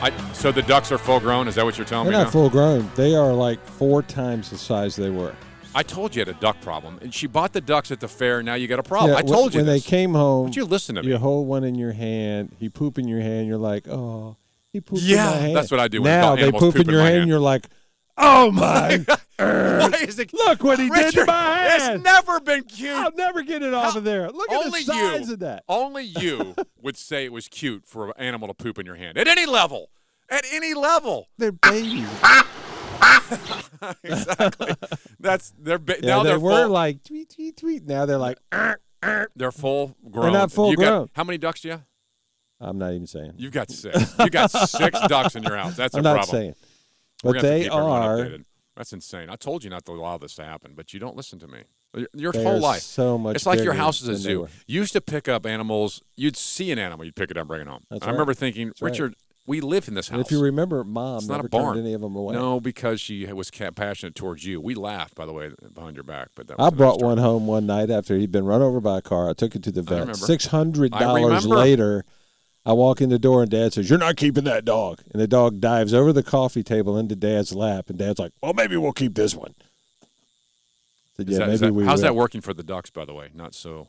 I, so the ducks are full grown. Is that what you're telling They're me not now? full grown. They are like four times the size they were. I told you you had a duck problem, and she bought the ducks at the fair. And Now you got a problem. Yeah, I when- told you when this. they came home. Would you listen to me? You hold one in your hand. He poop in your hand. You're like, oh, he pooped Yeah, in my hand. that's what I do when Now they poop in poop in your hand. hand. You're like, oh my. Why er, is it? Look what he did to my hand. It's never been cute. I'll never get it off of there. Look at the size you, of that. Only you would say it was cute for an animal to poop in your hand at any level. At any level. They're babies. exactly. That's they're ba- Yeah, now they they're were full, like tweet tweet tweet. Now they're like, they're full grown. They're not full you got- grown. how many ducks do you have? I'm not even saying. You've got six. You got six ducks in your house. That's I'm a not problem. saying. We're But gonna have to they keep everyone are updated. That's insane. I told you not to allow this to happen, but you don't listen to me. Your, your They whole are life. so much It's like your bigger house is a than they zoo. were. You used to pick up animals. You'd see an animal, you'd pick it up, and bring it home. That's I right. remember thinking. Richard, we live in this And house. if you remember, Mom it's not never a barn. turned any of them away. No, because she was passionate towards you. We laughed, by the way, behind your back. But that I brought one home one night after he'd been run over by a car. I took it to the vet. Six hundred dollars later, I walk in the door and Dad says, "You're not keeping that dog." And the dog dives over the coffee table into Dad's lap, and Dad's like, "Well, maybe we'll keep this one." Said, yeah, that- maybe that- we. how's will. that working for the Ducks, by the way? Not so,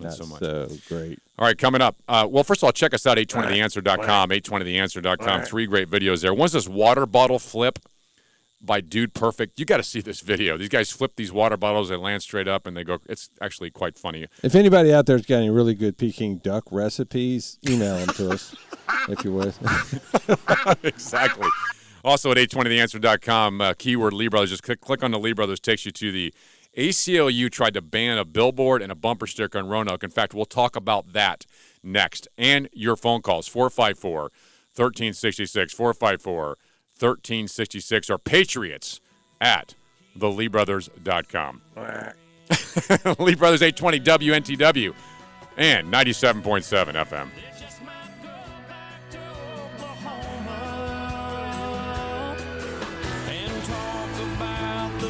Not so much. so great. All right, coming up. Uh, well, first of all, check us out, 820theanswer.com, 820theanswer.com. Three great videos there. One's this water bottle flip by Dude Perfect. You got to see this video. These guys flip these water bottles, they land straight up, and they go. It's actually quite funny. If anybody out there's got any really good Peking duck recipes, email them to us, if you would. exactly. Also at 820theanswer.com, uh, keyword Lee Brothers. Just click, click on the Lee Brothers, takes you to the ACLU tried to ban a billboard and a bumper sticker on Roanoke. In fact, we'll talk about that next. And your phone calls 454 1366, 454 1366, or Patriots at theleebrothers.com. Lee Brothers 820 WNTW and 97.7 FM.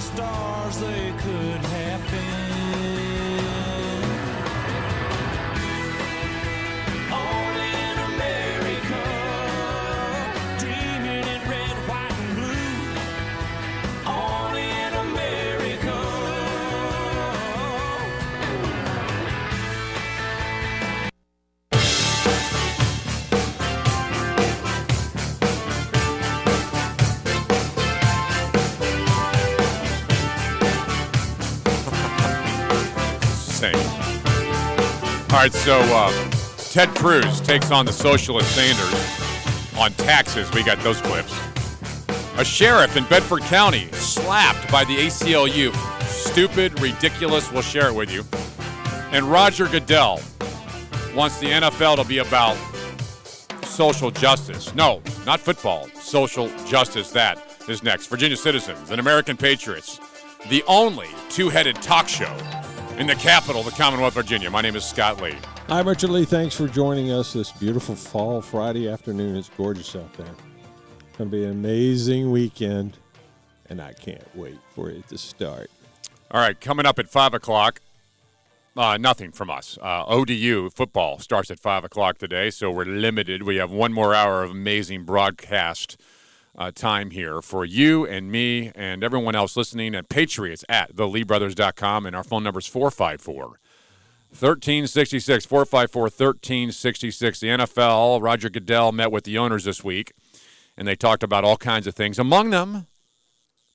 stars they Same. All right, so uh, Ted Cruz takes on the socialist Sanders on taxes. We got those clips. A sheriff in Bedford County slapped by the ACLU. Stupid, ridiculous. We'll share it with you. And Roger Goodell wants the NFL to be about social justice. No, not football. Social justice. That is next. Virginia Citizens and American Patriots, the only two headed talk show in the capital of the Commonwealth of Virginia. My name is Scott Lee. Hi, Richard Lee. Thanks for joining us this beautiful fall Friday afternoon. It's gorgeous out there. It's going to be an amazing weekend, and I can't wait for it to start. All right, coming up at 5 o'clock, uh, nothing from us. Uh, ODU football starts at 5 o'clock today, so we're limited. We have one more hour of amazing broadcast uh, time here for you and me and everyone else listening at Patriots at theleebrothers.com, and our phone number is 454 1366 454 1366. The NFL, Roger Goodell met with the owners this week, and they talked about all kinds of things, among them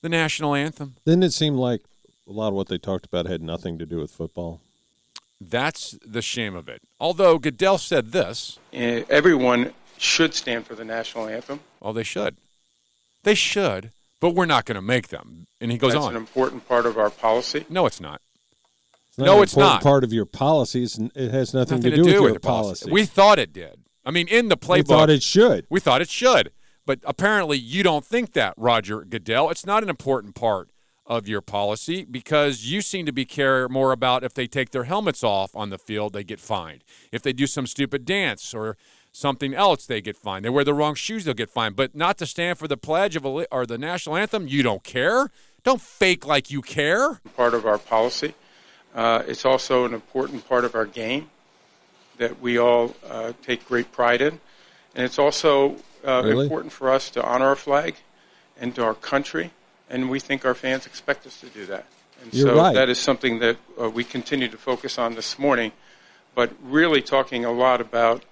the national anthem. Didn't it seem like a lot of what they talked about had nothing to do with football? That's the shame of it. Although Goodell said this. Uh, everyone should stand for the national anthem. Well, they should. They should, but we're not going to make them. And he goes on That's on. an important part of our policy. No, it's not. It's not no, an it's important not. part of your policies. and It has nothing, Nothing to do, with your the policy. We thought it did. I mean, in the playbook. We thought it should. We thought it should. But apparently, you don't think that, Roger Goodell. It's not an important part of your policy because you seem to be care more about if they take their helmets off on the field, they get fined. If they do some stupid dance or something else, they get fined. They wear the wrong shoes, they'll get fined. But not to stand for the pledge of a, or the national anthem, you don't care. Don't fake like you care. Part of our policy. Uh, it's also an important part of our game that we all uh, take great pride in. And it's also uh, Really? important for us to honor our flag and to our country. And we think our fans expect us to do that. And You're so right. that is something that uh, we continue to focus on this morning, but really talking a lot about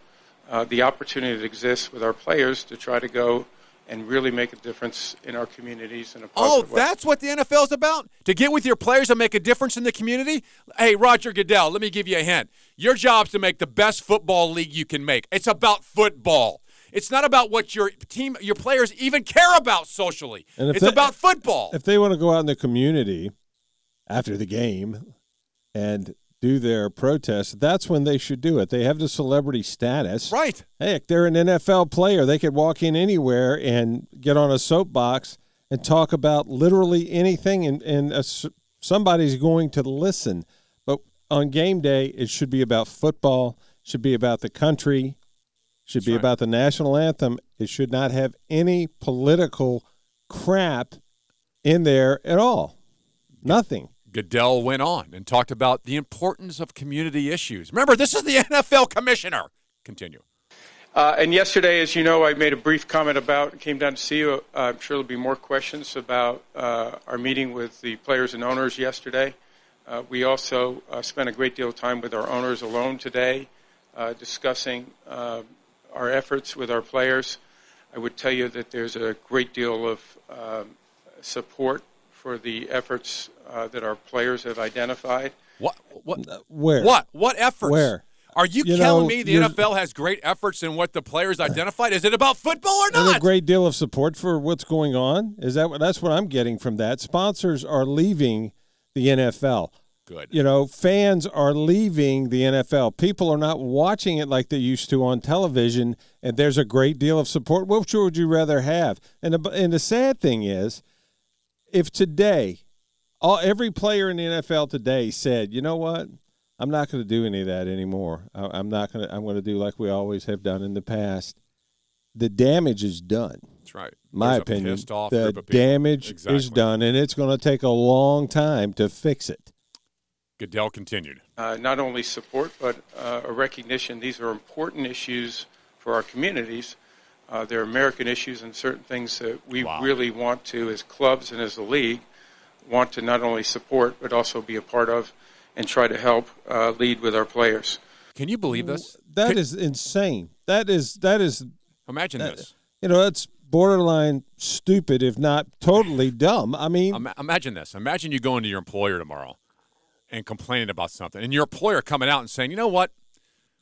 uh, the opportunity that exists with our players to try to go and really make a difference in our communities in a Oh, positive way. that's what the NFL is about? To get with your players and make a difference in the community? Hey, Roger Goodell, let me give you a hint. Your job's to make the best football league you can make. It's about football. It's not about what your team, your players even care about socially. And if It's they- about football. If they want to go out in the community after the game and do their protest, that's when they should do it. They have the celebrity status. Right. Heck, they're an NFL player. They could walk in anywhere and get on a soapbox and talk about literally anything, and and s- somebody's going to listen. But on game day, it should be about football. Should be about the country. Should be about the national anthem. It should not have any political crap in there at all. Nothing. Goodell went on and talked about the importance of community issues. Remember, this is the NFL commissioner. Continue. Uh, and yesterday, as you know, I made a brief comment about, came down to see you. Uh, I'm sure there'll be more questions about uh, our meeting with the players and owners yesterday. Uh, we also uh, spent a great deal of time with our owners alone today, uh, discussing our efforts with our players. I would tell you that there's a great deal of support for the efforts uh, that our players have identified. What? What? Where? What? What efforts? Where? Are you, You telling know, me the NFL has great efforts in what the players identified? Is it about football or not? a great deal of support for what's going on. Is that what that's what I'm getting from that? Sponsors are leaving the NFL. Good. You know, fans are leaving the NFL. People are not watching it like they used to on television, and there's a great deal of support. Which would you rather have? And the, and the sad thing is, if today, all every player in the NFL today said, you know what, I'm not going to do any of that anymore. I, I'm not going to. I'm going to do like we always have done in the past. The damage is done. That's right. My There's opinion. off the group of people. damage is done, and it's going to take a long time to fix it. Goodell continued. uh, not only support, but uh, a recognition these are important issues for our communities. Uh, they're American issues and certain things that we really want to, as clubs and as a league, want to not only support but also be a part of and try to help uh, lead with our players. Can you believe this? That is insane. That is that is. Imagine that- this. You know, that's borderline stupid, if not totally dumb. I mean, Ima- imagine this. Imagine you going to your employer tomorrow and complaining about something, and your employer coming out and saying, "You know what?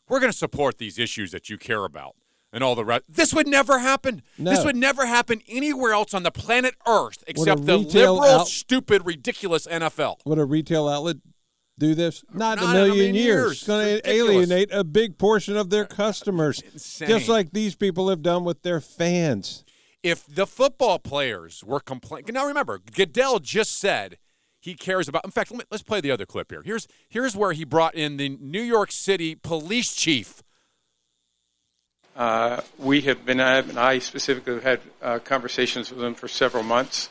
We're going to support these issues that you care about." And all the rest. This would never happen. No. This would never happen anywhere else on the planet Earth except the liberal, out- stupid, ridiculous NFL. would a retail outlet do this? Not, Not a million years. It's going to alienate a big portion of their customers, insane. just like these people have done with their fans. if the football players were complaining, now remember, Goodell just said he cares about. In fact, let me, let's play the other clip here. Here's here's where he brought in the New York City police chief. Uh, we have been, and I specifically have had uh, conversations with them for several months.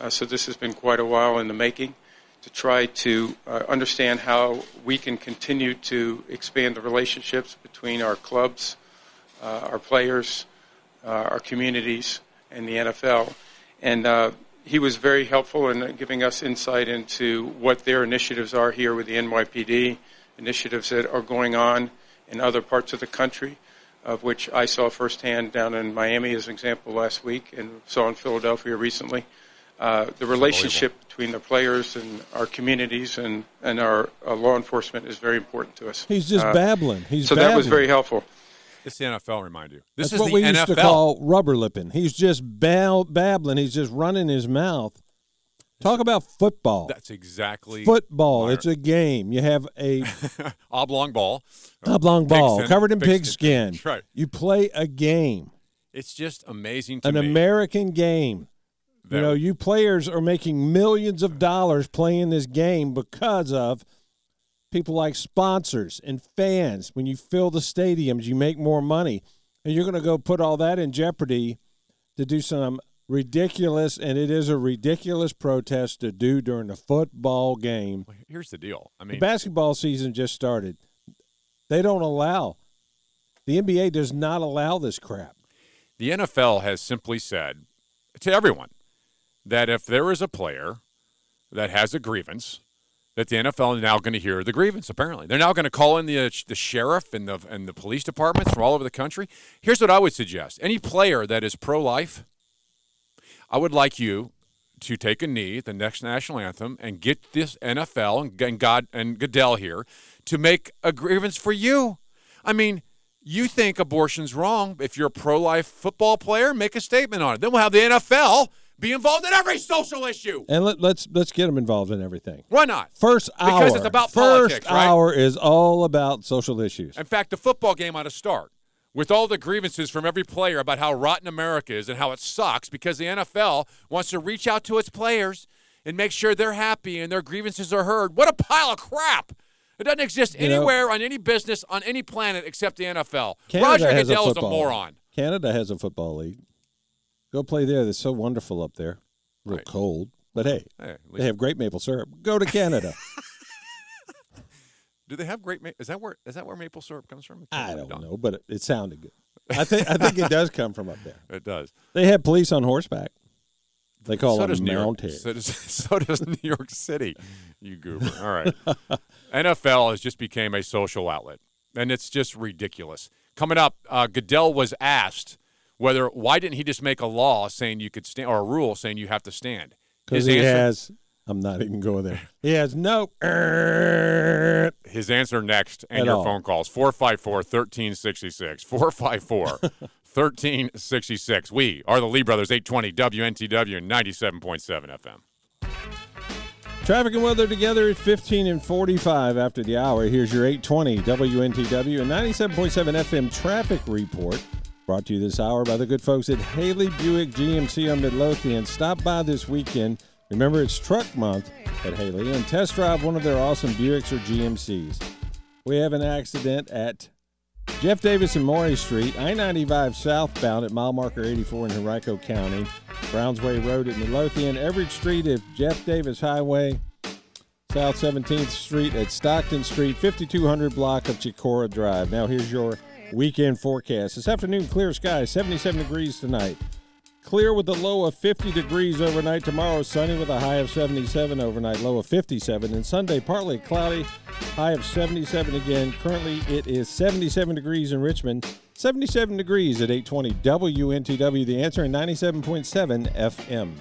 Uh, so this has been quite a while in the making to try to uh, understand how we can continue to expand the relationships between our clubs, uh, our players, uh, our communities, and the NFL. And he was very helpful in giving us insight into what their initiatives are here with the NYPD, initiatives that are going on in other parts of the country, of which I saw firsthand down in Miami as an example last week and saw in Philadelphia recently. Uh, the relationship between the players and our communities and, and our uh, law enforcement is very important to us. He's just Uh, babbling. He's so that was very helpful. This is the NFL, remind you. This That's is what the we NFL. used to call rubber lipping. He's just bab- babbling. He's just running his mouth. Talk about football. That's exactly football. my- It's a game. You have a oblong ball, oblong ball Pigskin- covered in pigskin. Right. You play a game, It's just amazing to an me. American game. You know, you players are making millions of dollars playing this game because of people like sponsors and fans. When you fill the stadiums, you make more money. And you're going to go put all that in jeopardy to do some ridiculous, and it is a ridiculous protest to do during a football game. Here's the deal. I The mean, basketball season just started. They don't allow, the NBA does not allow this crap. the NFL has simply said to everyone that if there is a player that has a grievance, that the NFL is now going to hear the grievance. Apparently, they're now going to call in the uh, the sheriff and the and the police departments from all over the country. Here's what I would suggest: any player that is pro-life, I would like you to take a knee at the next national anthem and get this NFL and, God and Goodell here to make a grievance for you. I mean, you think abortion's wrong. If you're a pro-life football player, make a statement on it. Then we'll have the NFL be involved in every social issue. And let, let's let's get them involved in everything. Why not? First hour, Because it's about first politics, right? hour is all about social issues. In fact, the football game ought to start with all the grievances from every player about how rotten America is and how it sucks because the NFL wants to reach out to its players and make sure they're happy and their grievances are heard. What a pile of crap! It doesn't exist You know- anywhere on any business on any planet except the NFL. Canada Roger has a Goodell is a moron. Canada has a football league. Go play there. They're so wonderful up there. A little cold, but hey, Hey, they have great maple syrup. Go to Canada. Do they have great? Ma- is that where is that where maple syrup comes from? I don't know, but it, it sounded good. I think I think it does come from up there. It does. They have police on horseback. They call so them mounted. So does, so does New York City. You goober. All right. NFL has just became a social outlet, and it's just ridiculous. Coming up, uh, Goodell was asked whether why didn't he just make a law saying you could stand or a rule saying you have to stand. Because His he answer- has. I'm not even going there. He has no. Er, His answer next and At your all. phone calls 454 1366. 454 1366. We are the Lee Brothers 820 WNTW 97.7 FM. Traffic and weather together at 15 and 45 after the hour. Here's your 820 WNTW and 97.7 FM traffic report. Brought to you this hour by the good folks at Haley Buick GMC on Midlothian. Stop by this weekend. Remember, it's truck month at Haley and test drive one of their awesome Buicks or GMCs. We have an accident at Jeff Davis and Maury Street, I 95 southbound at mile marker 84 in Henrico County, Brownsway Road at Midlothian, Everett Street at Jeff Davis Highway, South 17th Street at Stockton Street, 5200 block of Chicora Drive. Now, here's your weekend forecast. This afternoon, clear sky, 77 degrees tonight. Clear with a low of 50 degrees overnight. Tomorrow, sunny with a high of 77 overnight, low of 57. And Sunday, partly cloudy, high of 77 again. Currently, it is 77 degrees in Richmond, 77 degrees at 820 WNTW. The answer in 97.7 FM.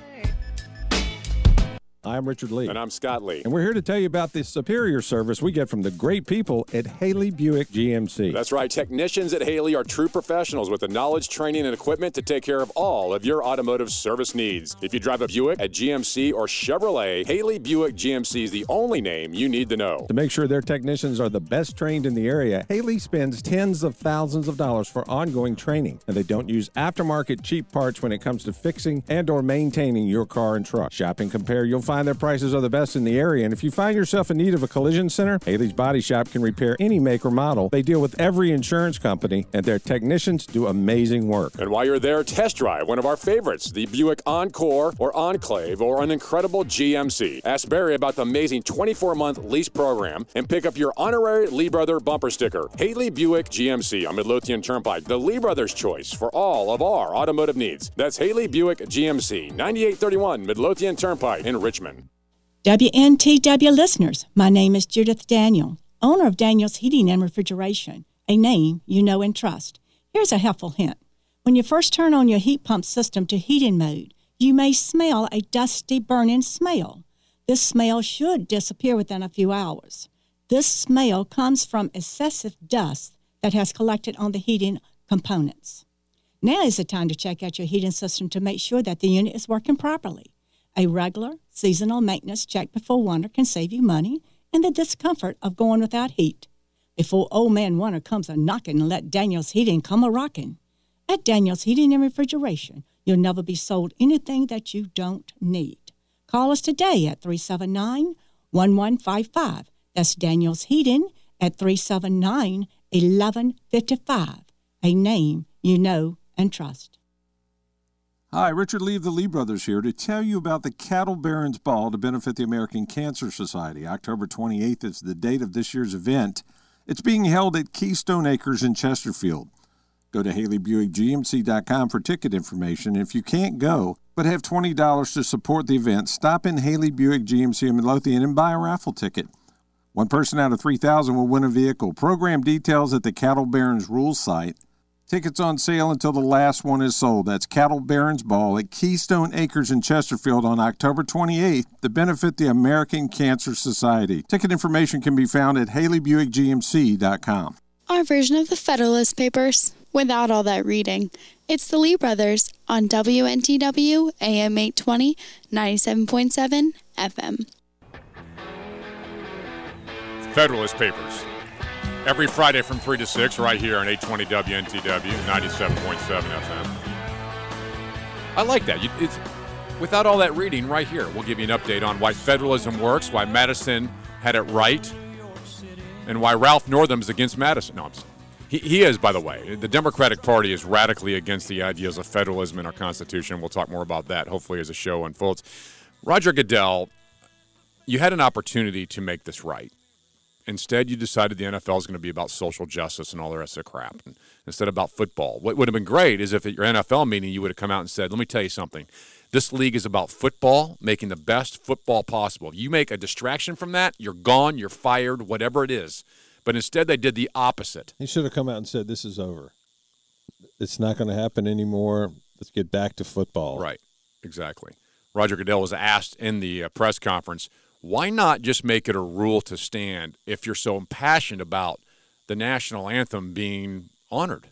I'm Richard Lee. And I'm Scott Lee. And we're here to tell you about the superior service we get from the great people at Haley Buick GMC. That's right. Technicians at Haley are true professionals with the knowledge, training, and equipment to take care of all of your automotive service needs. If you drive a Buick, a GMC, or Chevrolet, Haley Buick GMC is the only name you need to know. To make sure their technicians are the best trained in the area, Haley spends tens of thousands of dollars for ongoing training, and they don't use aftermarket cheap parts when it comes to fixing and or maintaining your car and truck. Shop and compare, you'll find their prices are the best in the area, and if you find yourself in need of a collision center, Haley's Body Shop can repair any make or model. They deal with every insurance company, and their technicians do amazing work. And while you're there, test drive one of our favorites, the Buick Encore or Enclave or an incredible GMC. Ask Barry about the amazing 24 month lease program and pick up your honorary Lee Brother bumper sticker. Haley Buick GMC on Midlothian Turnpike, the Lee Brothers choice for all of our automotive needs. That's Haley Buick GMC, 9831 Midlothian Turnpike in WNTW listeners, my name is Judith Daniel, owner of Daniel's Heating and Refrigeration, a name you know and trust. Here's a helpful hint. When you first turn on your heat pump system to heating mode, you may smell a dusty burning smell. This smell should disappear within a few hours. This smell comes from excessive dust that has collected on the heating components. Now is the time to check out your heating system to make sure that the unit is working properly. A regular, seasonal maintenance check before winter can save you money and the discomfort of going without heat. Before old man winter comes a knocking and let Daniel's Heating come a rocking. At Daniel's Heating and Refrigeration, you'll never be sold anything that you don't need. Call us today at 379 1155. That's Daniel's Heating at 379 1155. A name you know and trust. Hi, Richard Lee of the Lee Brothers here to tell you about the Cattle Barons Ball to benefit the American Cancer Society. October 28th is the date of this year's event. It's being held at Keystone Acres in Chesterfield. Go to HaleyBuickGMC.com for ticket information. If you can't go, but have $20 to support the event, stop in Haley Buick GMC in Midlothian and buy a raffle ticket. One person out of 3,000 will win a vehicle. Program details at the Cattle Barons Rules site. Tickets on sale until the last one is sold. That's Cattle Barons Ball at Keystone Acres in Chesterfield on October 28th to benefit the American Cancer Society. Ticket information can be found at HaleyBuickGMC.com. Our version of the Federalist Papers, without all that reading. It's the Lee Brothers on WNTW AM 820, 97.7 FM. Federalist Papers. Every Friday from 3 to 6, right here on 820 WNTW, 97.7 FM. I like that. It's, without all that reading, right here, we'll give you an update on why federalism works, why Madison had it right, and why Ralph Northam's against Madison. No, he, he is, by the way. The Democratic Party is radically against the ideas of federalism in our Constitution. We'll talk more about that, hopefully, as the show unfolds. Roger Goodell, you had an opportunity to make this right. Instead, you decided the NFL is going to be about social justice and all the rest of the crap, and instead about football. What would have been great is if at your NFL meeting you would have come out and said, "Let me tell you something. This league is about football, making the best football possible. If you make a distraction from that, you're gone, you're fired, whatever it is." But instead, they did the opposite. He should have come out and said, "This is over. It's not going to happen anymore. Let's get back to football." Right. Exactly. Roger Goodell was asked in the uh, press conference, why not just make it a rule to stand if you're so impassioned about the national anthem being honored?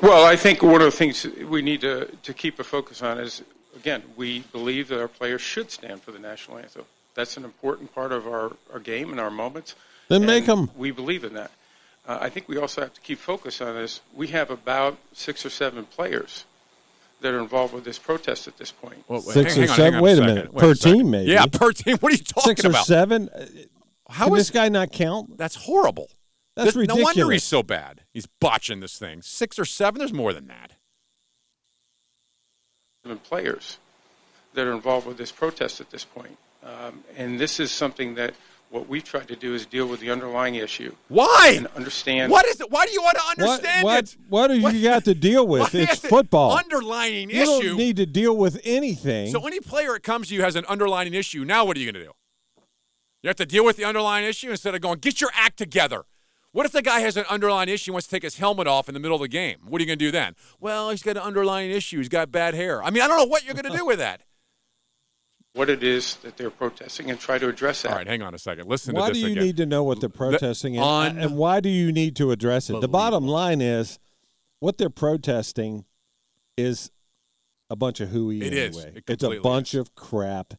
Well, I think one of the things we need to, to keep a focus on is, again, we believe that our players should stand for the national anthem. That's an important part of our, our game and our moments. Then make and 'em. We believe in that. Uh, I think we also have to keep focus on this. We have about six or seven players that are involved with this protest at this point. Well, Six hang or on, seven. hang on a Wait a second. minute. Wait per a team, maybe. Yeah, per team. What are you talking Six about? or seven. How Can is this guy not count? That's horrible. That's Th- No wonder he's so bad. He's botching this thing. Six or seven. There's more than that. and players that are involved with this protest at this point. Um, and this is something that what we've tried to do is deal with the underlying issue. Why? And understand. What is it? Why do you want to understand what, it? what do you got to deal with? It's football. Underlining you issue. You don't need to deal with anything. So any player that comes to you has an underlying issue. Now what are you going to do? You have to deal with the underlying issue instead of going, get your act together. What if the guy has an underlying issue and wants to take his helmet off in the middle of the game? What are you going to do then? Well, he's got an underlying issue. He's got bad hair. I mean, I don't know what you're going to do with that. What it is that they're protesting and try to address that. All right, hang on a second. Listen to the case. why do this you again. need to know what they're protesting un- and, and why do you need to address it? The bottom line is what they're protesting is a bunch of hooey It is. anyway. It it's a completely bunch of crap.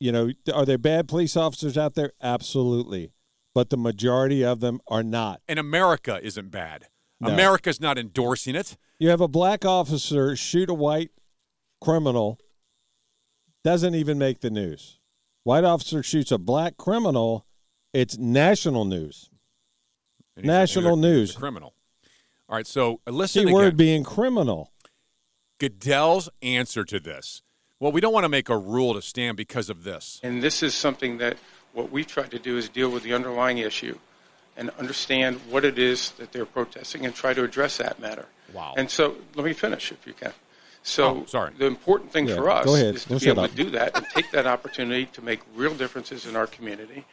You know, are there bad police officers out there? Absolutely. But the majority of them are not. and America isn't bad. No. America's not endorsing it. You have a black officer shoot a white criminal, doesn't even make the news. White officer shoots a black criminal, it's national news. And he's a- National he's a- he's a news. criminal. All right, so uh, listen Key word again. being criminal. Goodell's answer to this. Well, we don't want to make a rule to stand because of this. And this is something that what we tried to do is deal with the underlying issue and understand what it is that they're protesting and try to address that matter. Wow. And so let me finish if you can. So Oh, sorry. the important thing Yeah, for us ahead. is to Don't be able up. to do that and take that opportunity to make real differences in our community.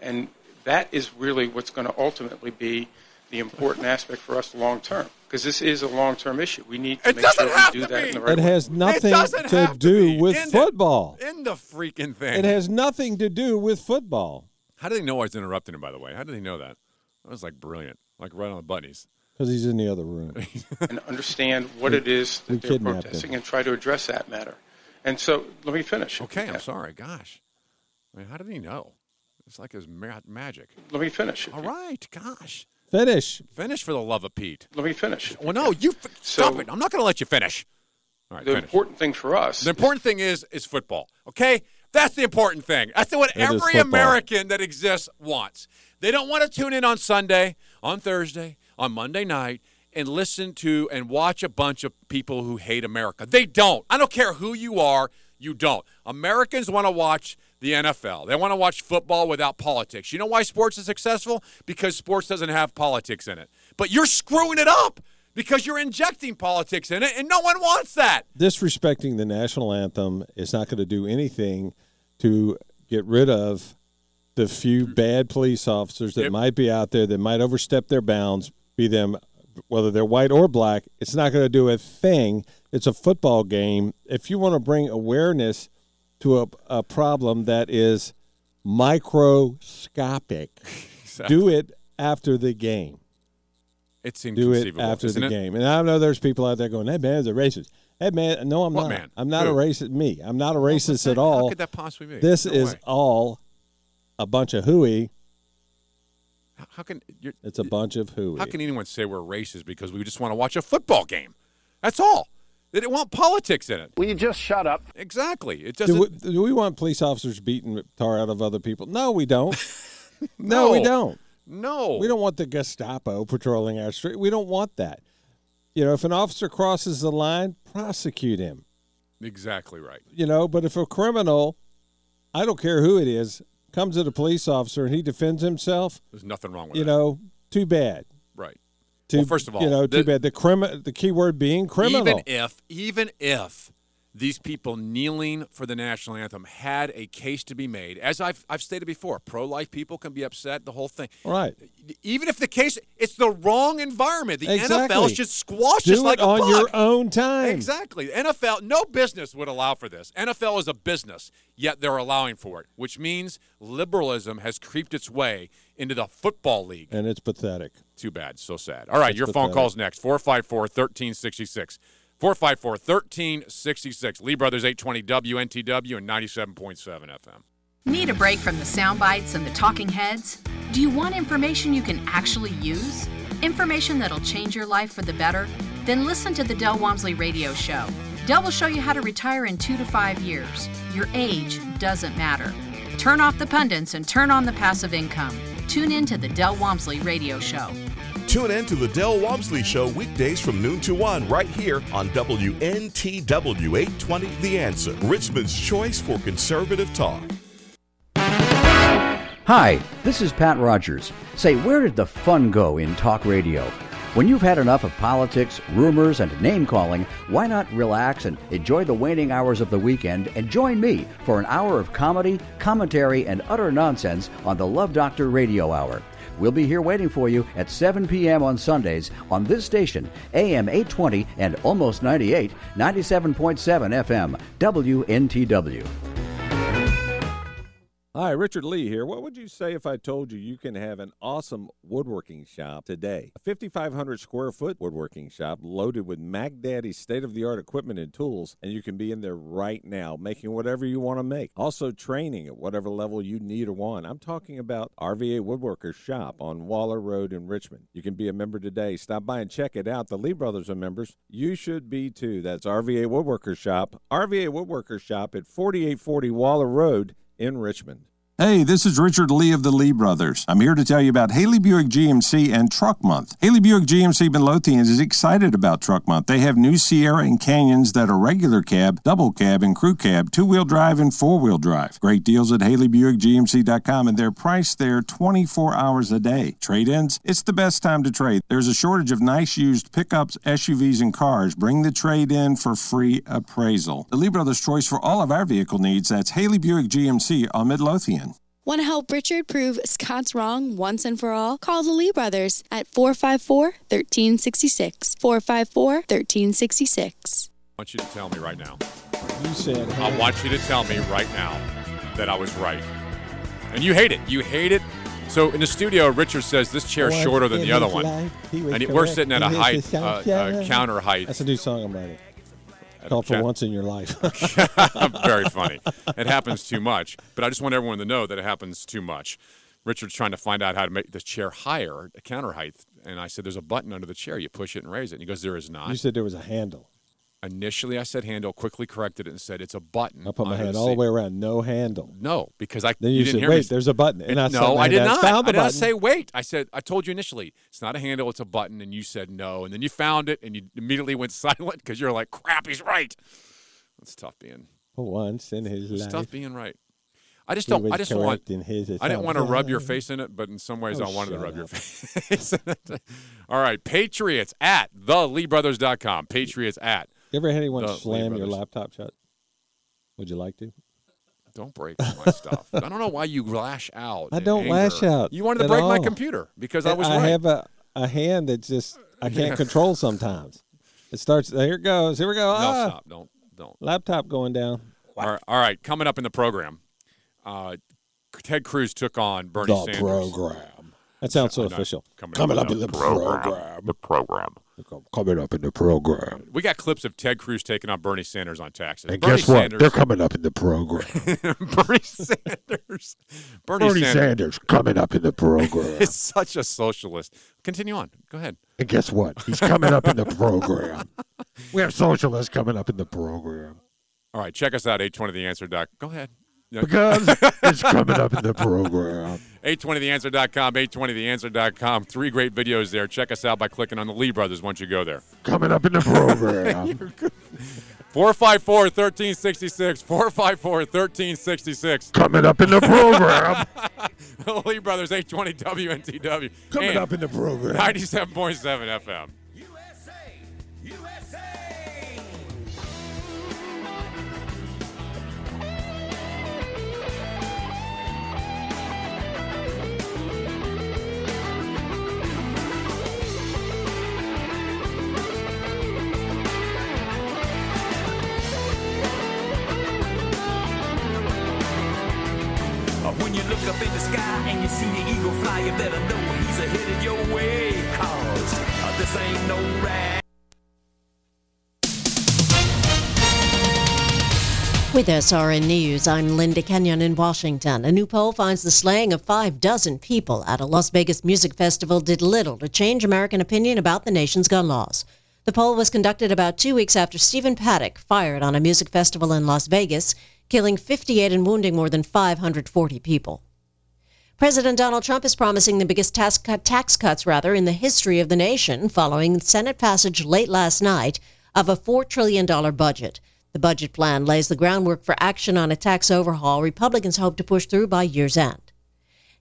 And that is really what's going to ultimately be the important aspect for us long term. Because this is a long term issue. We need to It make sure doesn't have we do to that be. in the right It way. has nothing doesn't to have to do with End it. football. In the freaking thing. It has nothing to do with football How did they know I was interrupting him, by the way? How did they know that? That was like brilliant. Like right on the bunnies. Because he's in the other room. and understand what We- it is we that they're kidnapped protesting him. and try to address that matter. And so let me finish. Okay, I'm can. sorry. Gosh. I mean, how did he know? It's like his ma- magic. Let me finish. if All you- right, gosh. Finish. Finish for the love of Pete. Let me finish. if Well, no, can. you f- stop it. I'm not going to let you finish. All right, The finish. important thing for us. The important thing is is football. Okay, that's the important thing. That's what It is every. American that exists wants. They don't want to tune in on Sunday, on Thursday, on Monday night, and listen to and watch a bunch of people who hate America. They don't. I don't care who you are. You don't. Americans want to watch the NFL. They want to watch football without politics. You know why sports is successful? Because sports doesn't have politics in it. But you're screwing it up because you're injecting politics in it, and no one wants that. Disrespecting the national anthem is not going to do anything to get rid of the few mm. bad police officers that Yep. might be out there that might overstep their bounds, be them whether they're white or black. It's not going to do a thing. It's a football game. If you want to bring awareness to a, a problem that is microscopic, do it after the game. It's do it after the it? game. And I know there's people out there going, "That man's a racist." That man, no, I'm What not. man? I'm not a racist. Me, I'm not a racist at all. How could that possibly be? This No is way. all a bunch of hooey. How can you're, It's a bunch of hooey. how can anyone say we're racist because we just want to watch a football game? That's all. They didn't want politics in it. Will you just shut up? Exactly. It do, doesn't. we, do we want police officers beating the tar out of other people? No, we don't. no, we don't. No. We don't want the Gestapo patrolling our street. We don't want that. You know, if an officer crosses the line, prosecute him. Exactly right. You know, but if a criminal, I don't care who it is, comes at a police officer and he defends himself, There's nothing wrong with that. you that. know, too bad. Right. Too, Well, first of all, you know, too bad. The crimi- the key word being criminal. Even if, even if these people kneeling for the national anthem had a case to be made, as I've, I've stated before, pro-life people can be upset, the whole thing. right. Even if the case, it's the wrong environment. The Exactly. NFL should squash Do this like on bug. your own time. Exactly. NFL, no business would allow for this. NFL is a business, yet they're allowing for it, which means liberalism has creeped its way into the football league. And it's pathetic. Too bad. So sad. All right, That's your phone calls next 454 1366. 454 1366. Lee Brothers 820 WNTW and 97.7 FM. Need a break from the sound bites and the talking heads? Do you want information you can actually use? Information that'll change your life for the better? Then listen to the Del Walmsley Radio Show. Del will show you how to retire in two to five years. Your age doesn't matter. Turn off the pundits and turn on the passive income. Tune in to the Del Walmsley Radio Show. Tune in to the Del Wamsley Show weekdays from noon to 1 right here on WNTW 820 The Answer, Richmond's choice for conservative talk. Hi, this is Pat Rogers. Say, where did the fun go in talk radio? When you've had enough of politics, rumors, and name calling, why not relax and enjoy the waning hours of the weekend and join me for an hour of comedy, commentary, and utter nonsense on the Love Doctor Radio Hour? We'll be here waiting for you at 7 p.m. on Sundays on this station, AM 820 and almost 98, 97.7 FM, WNTW. Hi, Richard Lee here. What would you say if I told you you can have an awesome woodworking shop today? A 5,500 square foot woodworking shop loaded with Mac Daddy's state of the art equipment and tools, and you can be in there right now making whatever you want to make. Also, training at whatever level you need or want. I'm talking about RVA Woodworkers Shop on Waller Road in Richmond. You can be a member today. Stop by and check it out. The Lee Brothers are members. You should be too. That's RVA Woodworkers Shop. RVA Woodworkers Shop at 4840 Waller Road in Richmond. Hey, this is Richard Lee of the Lee Brothers. I'm here to tell you about Haley Buick GMC and Truck Month. Haley Buick GMC Midlothian is excited about Truck Month. They have new Sierra and Canyons that are regular cab, double cab, and crew cab, two wheel drive, and four wheel drive. Great deals at HaleyBuickGMC.com, and they're priced there 24 hours a day. Trade ins, it's the best time to trade. There's a shortage of nice used pickups, SUVs, and cars. Bring the trade in for free appraisal. The Lee Brothers' choice for all of our vehicle needs that's Haley Buick GMC on Midlothian. Want to help Richard prove Scott's wrong once and for all? Call the Lee brothers at 454 1366. 454 1366. I want you to tell me right now. You said, I want you to tell me right now that I was right. And you hate it. You hate it. So in the studio, Richard says this chair is shorter than the other one. life, he And it- we're sitting at a height, uh, uh, counter height. That's a new song I'm writing. Called for once in your life. Very funny. It happens too much, but I just want everyone to know that it happens too much. Richard's trying to find out how to make the chair higher, a counter height, and I said, "There's a button under the chair. You push it and raise it." And he goes, "There is not." you said there was a handle. Initially, I said handle. Quickly corrected it and said it's a button. I put my hand all the way around. No handle. No, because I. Then you, didn't said, hear "Wait, me. there's a button." And It- I no, I did not. Found I the did not say wait. I said I told you initially it's not a handle, it's a button, and you said no, and then you found it and you immediately went silent because you're like, "Crap, he's right." It's tough being. Once in his It's life. tough being right. I just don't. I just want. correct in his I didn't want to rub your face in it, but in some ways Oh, I wanted to rub your face. in it. All right, Patriots at theleebrothers.com. Patriots at. You ever had anyone the Lee slam your laptop shut? Would you like to? Don't break my stuff. I don't know why you lash out. I don't lash out. You wanted to at break my computer because I was I right. have a, a hand that just I can't control sometimes. It starts. Here it goes. Here we go. No, ah, stop. Don't. Don't. Laptop going down. All right, all right, coming up in the program, uh, Ted Cruz took on Bernie The Sanders. program. That sounds so I official. Coming, Coming up, up in the program. The program. Coming up in the program. We got clips of Ted Cruz taking on Bernie Sanders on taxes. And Bernie guess what? Sanders, They're coming up in the program. Bernie Sanders. Bernie, Bernie Sanders. Sanders coming up in the program. is such a socialist. Continue on. Go ahead. And guess what? He's coming up in the program. We have socialists coming up in the program. All right, check us out, 820theanswer. Go ahead. Because it's coming up in the program. 820theanswer.com, 820theanswer.com. Three great videos there. Check us out by clicking on the Lee Brothers once you go there. Coming up in the program. 454 1366. 454 1366. Coming up in the program. the Lee Brothers, 820 WNTW. Coming up in the program. 97.7 FM. With SRN News, I'm Linda Kenyon in Washington. A new poll finds the slaying of five dozen people at a Las Vegas music festival did little to change American opinion about the nation's gun laws. The poll was conducted about two weeks after Stephen Paddock fired on a music festival in Las Vegas, killing 58 and wounding more than 540 people. President Donald Trump is promising the biggest tax, cut, tax cuts rather in the history of the nation following Senate passage late last night of a $4 trillion budget. The budget plan lays the groundwork for action on a tax overhaul Republicans hope to push through by year's end.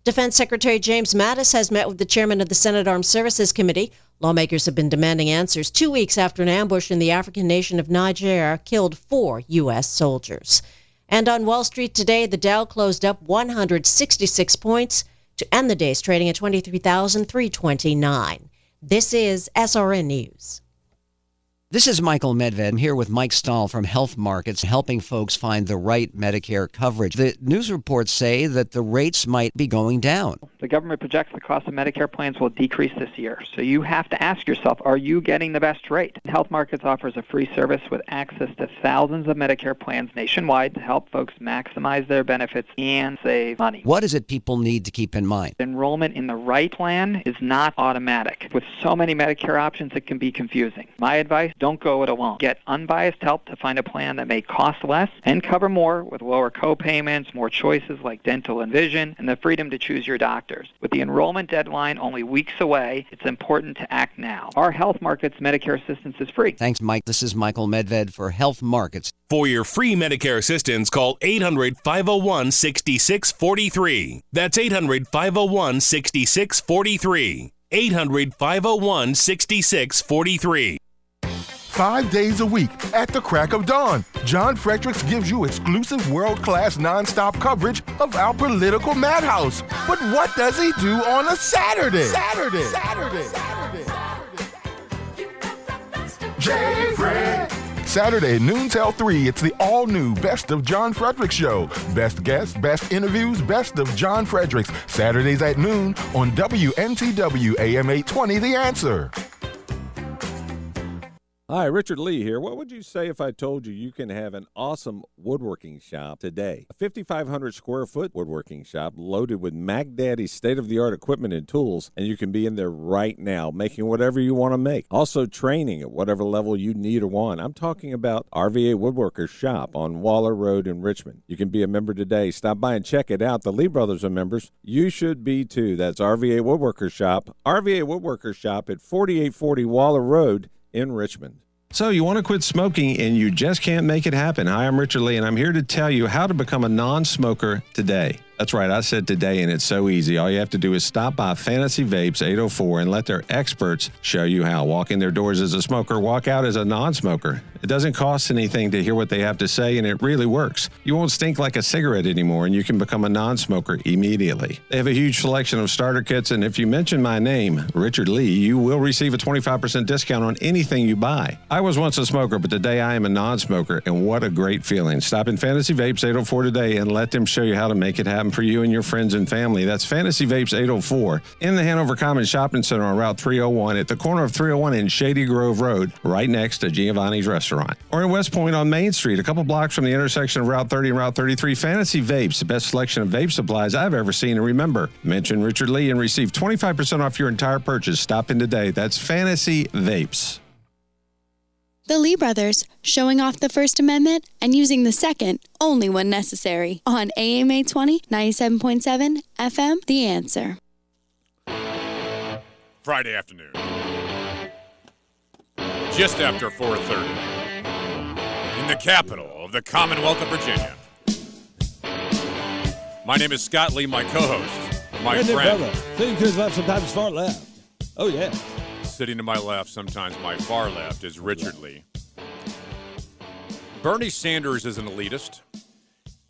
Defense Secretary James Mattis has met with the chairman of the Senate Armed Services Committee. Lawmakers have been demanding answers two weeks after an ambush in the African nation of Niger killed four U.S. soldiers. And on Wall Street today, the Dow closed up 166 points to end the days trading at 23,329. This is SRN News. This is Michael Medved. I'm here with Mike Stahl from Health Markets, helping folks find the right Medicare coverage. The news reports say that the rates might be going down. The government projects the cost of Medicare plans will decrease this year. So you have to ask yourself, are you getting the best rate? Health Markets offers a free service with access to thousands of Medicare plans nationwide to help folks maximize their benefits and save money. What is it people need to keep in mind? Enrollment in the right plan is not automatic. With so many Medicare options, it can be confusing. My advice, don't go it alone. Get unbiased help to find a plan that may cost less and cover more with lower co-payments, more choices like dental and vision, and the freedom to choose your doctors. With the enrollment deadline only weeks away, it's important to act now. Our Health Markets Medicare assistance is free. Thanks, Mike. This is Michael Medved for Health Markets. For your free Medicare assistance, call 800 501 6643. That's 800 501 6643. 800 501 6643. Five days a week at the crack of dawn, John Fredericks gives you exclusive world class nonstop coverage of our political madhouse. But what does he do on a Saturday? Saturday. Saturday. Saturday. J. Fred. Saturday, noon till 3, it's the all new Best of John Fredericks show. Best guests, best interviews, Best of John Fredericks. Saturdays at noon on WNTW AM 820 The Answer. Hi, Richard Lee here. What would you say if I told you you can have an awesome woodworking shop today? A 5,500 square foot woodworking shop loaded with Mac Daddy's state of the art equipment and tools, and you can be in there right now making whatever you want to make. Also, training at whatever level you need or want. I'm talking about RVA Woodworkers Shop on Waller Road in Richmond. You can be a member today. Stop by and check it out. The Lee brothers are members. You should be too. That's RVA Woodworkers Shop. RVA Woodworkers Shop at 4840 Waller Road in Richmond. So, you want to quit smoking and you just can't make it happen. Hi, I'm Richard Lee, and I'm here to tell you how to become a non smoker today. That's right, I said today, and it's so easy. All you have to do is stop by Fantasy Vapes 804 and let their experts show you how. Walk in their doors as a smoker, walk out as a non smoker. It doesn't cost anything to hear what they have to say, and it really works. You won't stink like a cigarette anymore, and you can become a non smoker immediately. They have a huge selection of starter kits, and if you mention my name, Richard Lee, you will receive a 25% discount on anything you buy. I was once a smoker, but today I am a non smoker, and what a great feeling. Stop in Fantasy Vapes 804 today and let them show you how to make it happen time for you and your friends and family. That's Fantasy Vapes 804 in the Hanover Commons Shopping Center on Route 301 at the corner of 301 and Shady Grove Road, right next to Giovanni's Restaurant. Or in West Point on Main Street, a couple blocks from the intersection of Route 30 and Route 33. Fantasy Vapes, the best selection of vape supplies I've ever seen. And remember, mention Richard Lee and receive 25% off your entire purchase. Stop in today. That's Fantasy Vapes. The Lee brothers, showing off the First Amendment and using the Second only when necessary. On AM 820, 97.7 FM, The Answer. Friday afternoon. Just after 4:30. In the capital of the Commonwealth of Virginia. My name is Scott Lee, my co-host, my Isn't it, friend. brother? Sitting to his left, sometimes far left. Oh, yeah. Sitting to my left, sometimes my far left, is Richard Lee. Bernie Sanders is an elitist.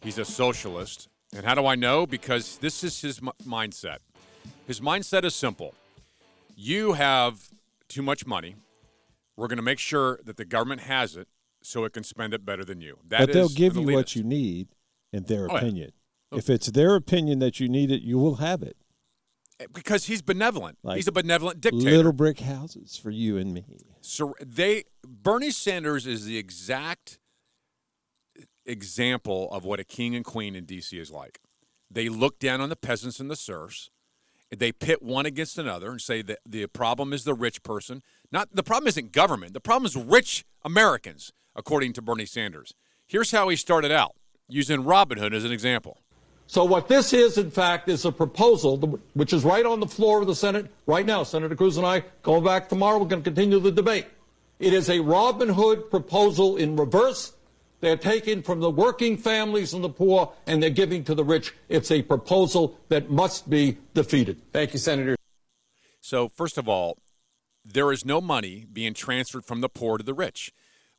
He's a socialist. And how do I know? Because this is his m- mindset. His mindset is simple. You have too much money. We're going to make sure that the government has it so it can spend it better than you. That but they'll give you what you need in their Oh, yeah. opinion. Oh. If it's their opinion that you need it, you will have it. Because he's benevolent. Like he's a benevolent dictator. Little brick houses for you and me. So they Bernie Sanders is the exact example of what a king and queen in DC is like. They look down on the peasants and the serfs. They pit one against another and say that the problem is the rich person. Not the problem isn't government. The problem is rich Americans, according to Bernie Sanders. Here's how he started out, using Robin Hood as an example. So what this is, in fact, is a proposal which is right on the floor of the Senate right now. Senator Cruz and I going back tomorrow. We're going to continue the debate. It is a Robin Hood proposal in reverse. They're taking from the working families and the poor, and they're giving to the rich. It's a proposal that must be defeated. Thank you, Senator. So, first of all, there is no money being transferred from the poor to the rich.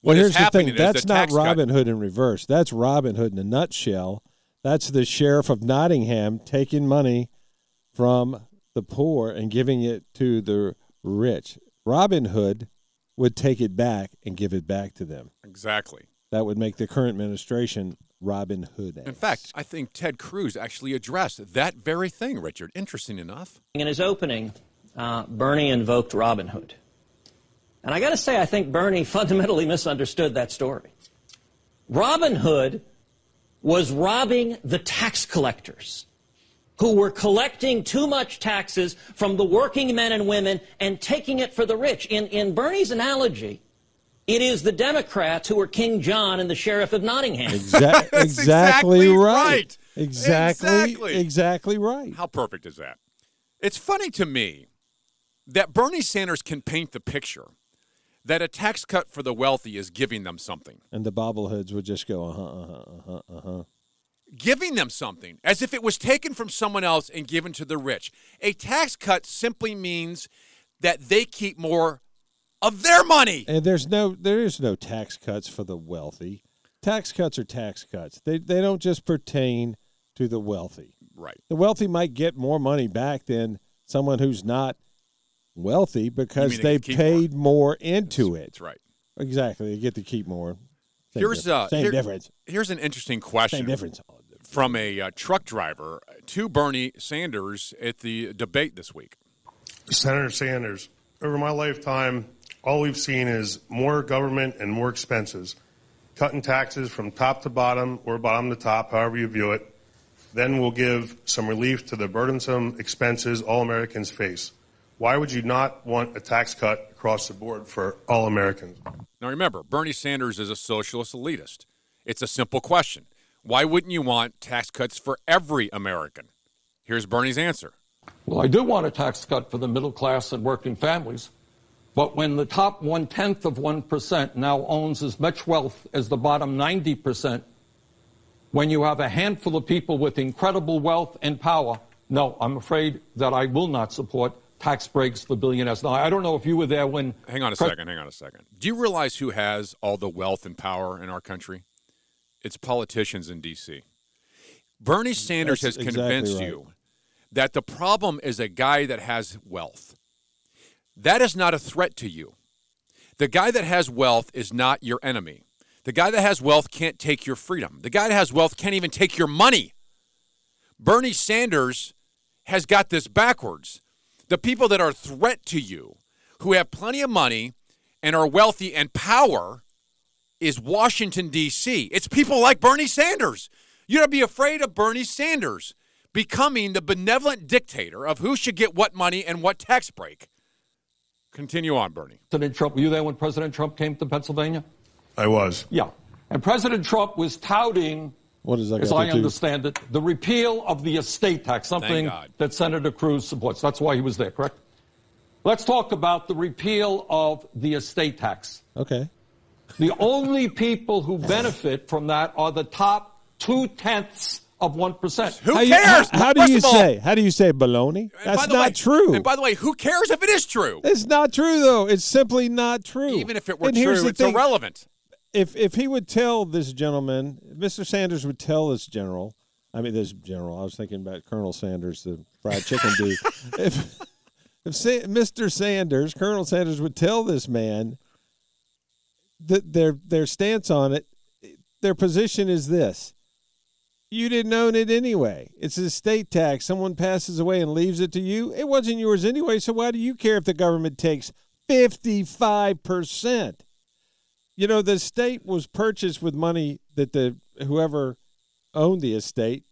Well, here's the happening thing. is That's the not tax cut- Robin Hood in reverse. That's Robin Hood in a nutshell. That's the sheriff of Nottingham taking money from the poor and giving it to the rich. Robin Hood would take it back and give it back to them. Exactly. That would make the current administration Robin Hood. In fact, I think Ted Cruz actually addressed that very thing, Richard. Interesting enough. In his opening, uh, Bernie invoked Robin Hood. And I got to say, I think Bernie fundamentally misunderstood that story. Robin Hood was robbing the tax collectors who were collecting too much taxes from the working men and women and taking it for the rich. In, in Bernie's analogy, it is the Democrats who are King John and the Sheriff of Nottingham. Exact, exactly, right. Exactly, Exactly. exactly right. How perfect is that? It's funny to me that Bernie Sanders can paint the picture that a tax cut for the wealthy is giving them something. And the bobbleheads would just go, uh huh, uh huh, uh huh, uh huh. Giving them something as if it was taken from someone else and given to the rich. A tax cut simply means that they keep more of their money. And there's no there is no tax cuts for the wealthy. Tax cuts are tax cuts. They they don't just pertain to the wealthy. Right. The wealthy might get more money back than someone who's not wealthy because they they get to keep paid more, into it. That's right. Exactly. They get to keep more. Same Here's difference. uh, same here- difference. Here's an interesting question. Same difference. From a uh, truck driver to Bernie Sanders at the debate this week. Senator Sanders, over my lifetime, all we've seen is more government and more expenses, cutting taxes from top to bottom or bottom to top, however you view it. Then we'll give some relief to the burdensome expenses all Americans face. Why would you not want a tax cut across the board for all Americans? Now remember, Bernie Sanders is a socialist elitist. It's a simple question. Why wouldn't you want tax cuts for every American? Here's Bernie's answer. Well, I do want a tax cut for the middle class and working families. But when the top one tenth of 1% now owns as much wealth as the bottom 90%, when you have a handful of people with incredible wealth and power, no, I'm afraid that I will not support tax breaks for billionaires. Now, I don't know if you were there when. Hang on a Pre- second, hang on a second. Do you realize who has all the wealth and power in our country? It's politicians in D.C. Bernie mm, Sanders That's has exactly convinced right. you that the problem is a guy that has wealth. That is not a threat to you. The guy that has wealth is not your enemy. The guy that has wealth can't take your freedom. The guy that has wealth can't even take your money. Bernie Sanders has got this backwards. The people that are a threat to you, who have plenty of money and are wealthy and power, is Washington, D.C. It's people like Bernie Sanders. You don't be afraid of Bernie Sanders becoming the benevolent dictator of who should get what money and what tax break. Continue on, Bernie. President Trump, were you there when President Trump came to Pennsylvania? I was. Yeah. And President Trump was touting, What does that as got I to do? understand it, the repeal of the estate tax, something that Senator Cruz supports. That's why he was there, correct? Let's talk about the repeal of the estate tax. Okay. The only people who benefit from that are the top two tenths of 1%. Who how you- cares? how, how do First you of all- say? How do you say baloney? That's not way- true. And by the way, who cares if it is true? it's not true though. It's simply not true. Even if it were And here's true, the it's thing. irrelevant. If if he would tell this gentleman, Mr. Sanders would tell this general. I mean, this general. I was thinking about Colonel Sanders, the fried chicken dude. if if Sa- Mr. Sanders, Colonel Sanders, would tell this man that their their stance on it, their position is this: you didn't own it anyway. It's a state tax. Someone passes away and leaves it to you. It wasn't yours anyway. So why do you care if the government takes fifty five percent? You know, the estate was purchased with money that the whoever owned the estate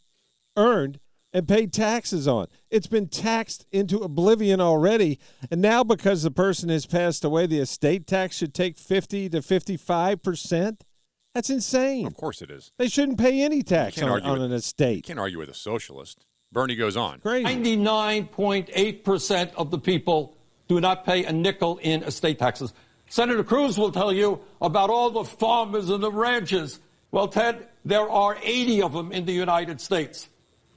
earned and paid taxes on. It's been taxed into oblivion already, and now because the person has passed away, the estate tax should take 50 to 55 percent. That's insane. Of course it is. They shouldn't pay any tax on, argue on with- an You estate. can't argue with a socialist. Bernie goes on. Crazy. 99.8% of the people do not pay a nickel in estate taxes. Senator Cruz will tell you about all the farmers and the ranchers. Well, Ted, there are 80 of them in the United States.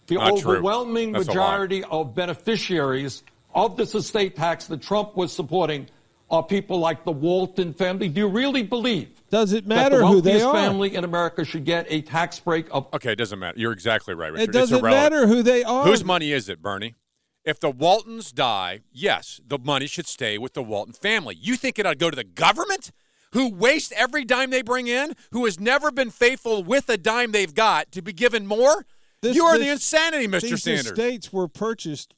The Not overwhelming That's majority of beneficiaries of this estate tax that Trump was supporting are people like the Walton family. Do you really believe Does it that matter the who they wealthiest are? family in America should get a tax break of Okay, it doesn't matter. You're exactly right, Richard. It doesn't it's matter who they are. Whose money is it, Bernie? If the Waltons die, yes, the money should stay with the Walton family. You think it ought to go to the government, who waste every dime they bring in, who has never been faithful with the dime they've got to be given more? This- you are the insanity, Mr. These Sanders. estates were purchased,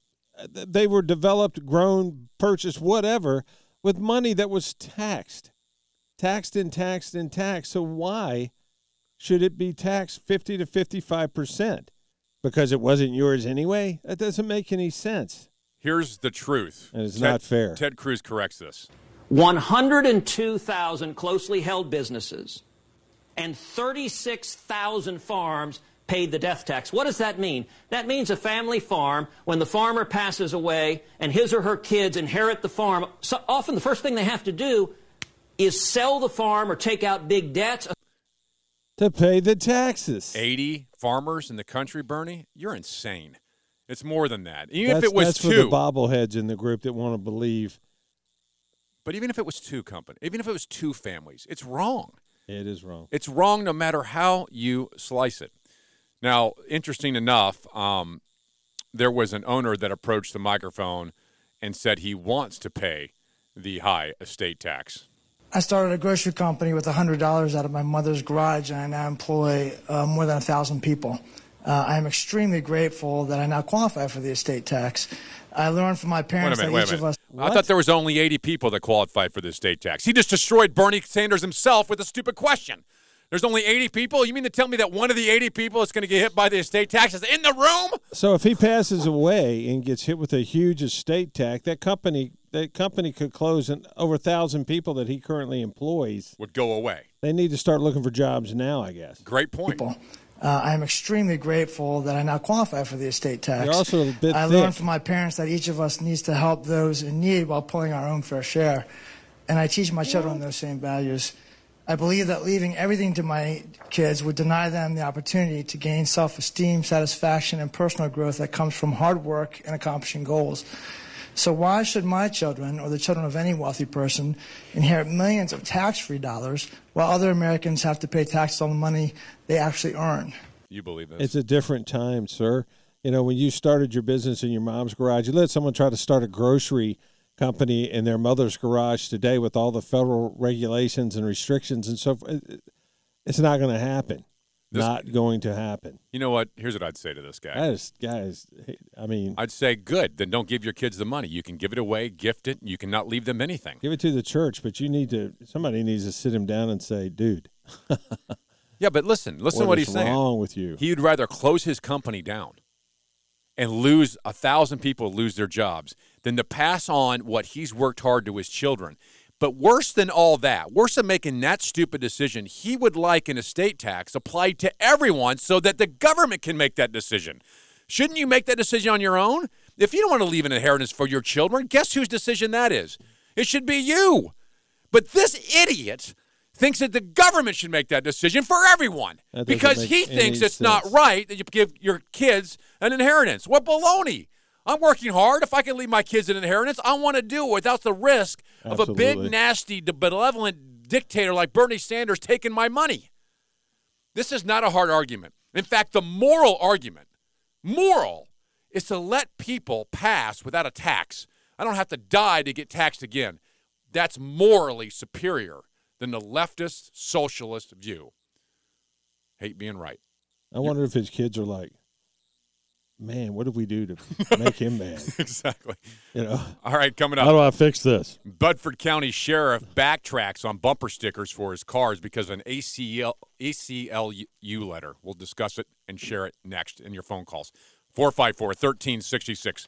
they were developed, grown, purchased, whatever, with money that was taxed, taxed and taxed and taxed. So why should it be taxed fifty to fifty-five percent? Because it wasn't yours anyway. That doesn't make any sense. Here's the truth. And it's Ted- not fair. Ted Cruz corrects this. 102,000 closely held businesses and 36,000 farms paid the death tax. What does that mean? That means a family farm, when the farmer passes away and his or her kids inherit the farm, so often the first thing they have to do is sell the farm or take out big debts. To pay the taxes. 80 farmers in the country, Bernie? You're insane. It's more than that. Even that's, if it was that's two. for the bobbleheads in the group that want to believe But even if it was two company, even if it was two families, it's wrong. it is wrong. It's wrong no matter how you slice it. Now, interesting enough, um, there was an owner that approached the microphone and said he wants to pay the high estate tax. I started a grocery company with $100 out of my mother's garage, and I now employ uh, more than 1,000 people. Uh, I am extremely grateful that I now qualify for the estate tax. I learned from my parents minute, that each of minute. us. I thought there was only 80 people that qualified for the estate tax. He just destroyed Bernie Sanders himself with a stupid question. There's only 80 people? You mean to tell me that one of the 80 people is going to get hit by the estate tax is in the room? So if he passes away and gets hit with a huge estate tax, that company that company could close, and over a thousand people that he currently employs Would go away. They need to start looking for jobs now, I guess. Great point. People. Uh, I am extremely grateful that I now qualify for the estate tax. You're also a bit I thick. learned from my parents that each of us needs to help those in need while pulling our own fair share. And I teach my children those same values. I believe that leaving everything to my kids would deny them the opportunity to gain self esteem, satisfaction, and personal growth that comes from hard work and accomplishing goals. So, why should my children or the children of any wealthy person inherit millions of tax free dollars while other Americans have to pay taxes on the money they actually earn? You believe this? It's a different time, sir. You know, when you started your business in your mom's garage, you let someone try to start a grocery company in their mother's garage today with all the federal regulations and restrictions and so forth. It's not going to happen. This- not going to happen. You know what? Here's what I'd say to this guy. Guys, guys, I mean, I'd say good. Then don't give your kids the money. You can give it away, gift it. You cannot leave them anything. give it to the church, but you need to. Somebody needs to sit him down and say, "Dude, Yeah, but listen, listen What to what he's saying. wrong with you? He'd rather close his company down and lose a thousand people lose their jobs than to pass on what he's worked hard to his children. But worse than all that, worse than making that stupid decision, he would like an estate tax applied to everyone so that the government can make that decision. Shouldn't you make that decision on your own? If you don't want to leave an inheritance for your children, guess whose decision that is? It should be you. But this idiot thinks that the government should make that decision for everyone because he thinks it's not right that you give your kids an inheritance. What baloney! I'm working hard. If I can leave my kids an inheritance, I want to do it without the risk of a big, nasty, benevolent dictator like Bernie Sanders taking my money. This is not a hard argument. In fact, the moral argument, moral, is to let people pass without a tax. I don't have to die to get taxed again. That's morally superior than the leftist socialist view. Hate being right. I wonder if his kids are like, man, what did we do to make him mad? exactly. You know, All right, coming up. how do I fix this? Bedford County Sheriff backtracks on bumper stickers for his cars because of an ACL, ACLU letter. We'll discuss it and share it next in your phone calls. 454 1366.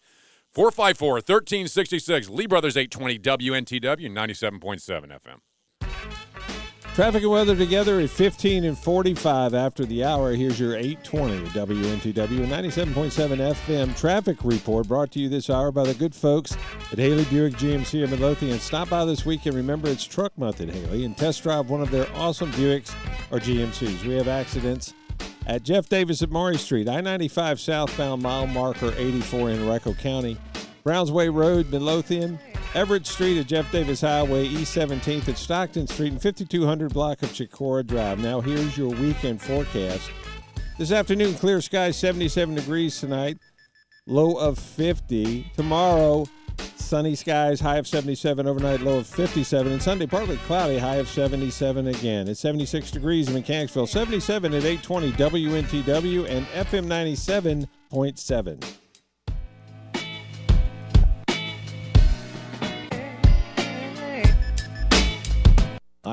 454 1366. Lee Brothers 820 WNTW 97.7 FM. Traffic and weather together at 15 and 45 after the hour. Here's your 820 WNTW and 97.7 FM traffic report brought to you this hour by the good folks at Haley Buick GMC of Midlothian. Stop by this weekend. Remember, it's truck month at Haley and test drive one of their awesome Buicks or GMCs. We have accidents at Jeff Davis at Maury Street, I 95 southbound mile marker 84 in Reco County, Brownsway Road, Midlothian, Everett Street at Jeff Davis Highway, East 17th at Stockton Street, and 5200 block of Chicora Drive. Now, here's your weekend forecast. This afternoon, clear skies, 77 degrees tonight, low of 50. Tomorrow, sunny skies, high of 77, overnight low of 57. And Sunday, partly cloudy, high of 77 again. It's 76 degrees in Mechanicsville, 77 at 820 WNTW and FM 97.7.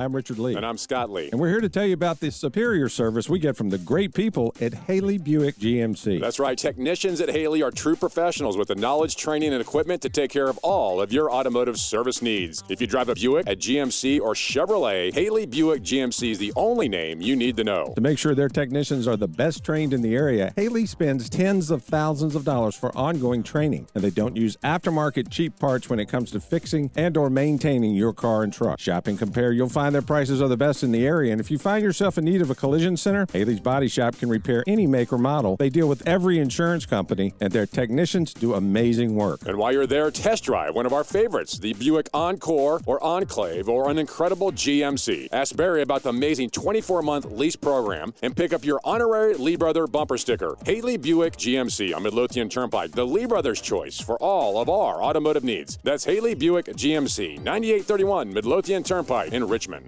I'm Richard Lee. And I'm Scott Lee. And we're here to tell you about the superior service we get from the great people at Haley Buick GMC. That's right. Technicians at Haley are true professionals with the knowledge, training, and equipment to take care of all of your automotive service needs. If you drive a Buick, a GMC, or Chevrolet, Haley Buick GMC is the only name you need to know. To make sure their technicians are the best trained in the area, Haley spends tens of thousands of dollars for ongoing training, and they don't use aftermarket cheap parts when it comes to fixing and or maintaining your car and truck. Shop and compare, you'll find their prices are the best in the area, and if you find yourself in need of a collision center, Haley's Body Shop can repair any make or model. They deal with every insurance company, and their technicians do amazing work. And while you're there, test drive one of our favorites, the Buick Encore or Enclave or an incredible GMC. Ask Barry about the amazing 24 month lease program and pick up your honorary Lee Brother bumper sticker. Haley Buick GMC on Midlothian Turnpike, the Lee Brothers choice for all of our automotive needs. That's Haley Buick GMC, 9831 Midlothian Turnpike in Richmond.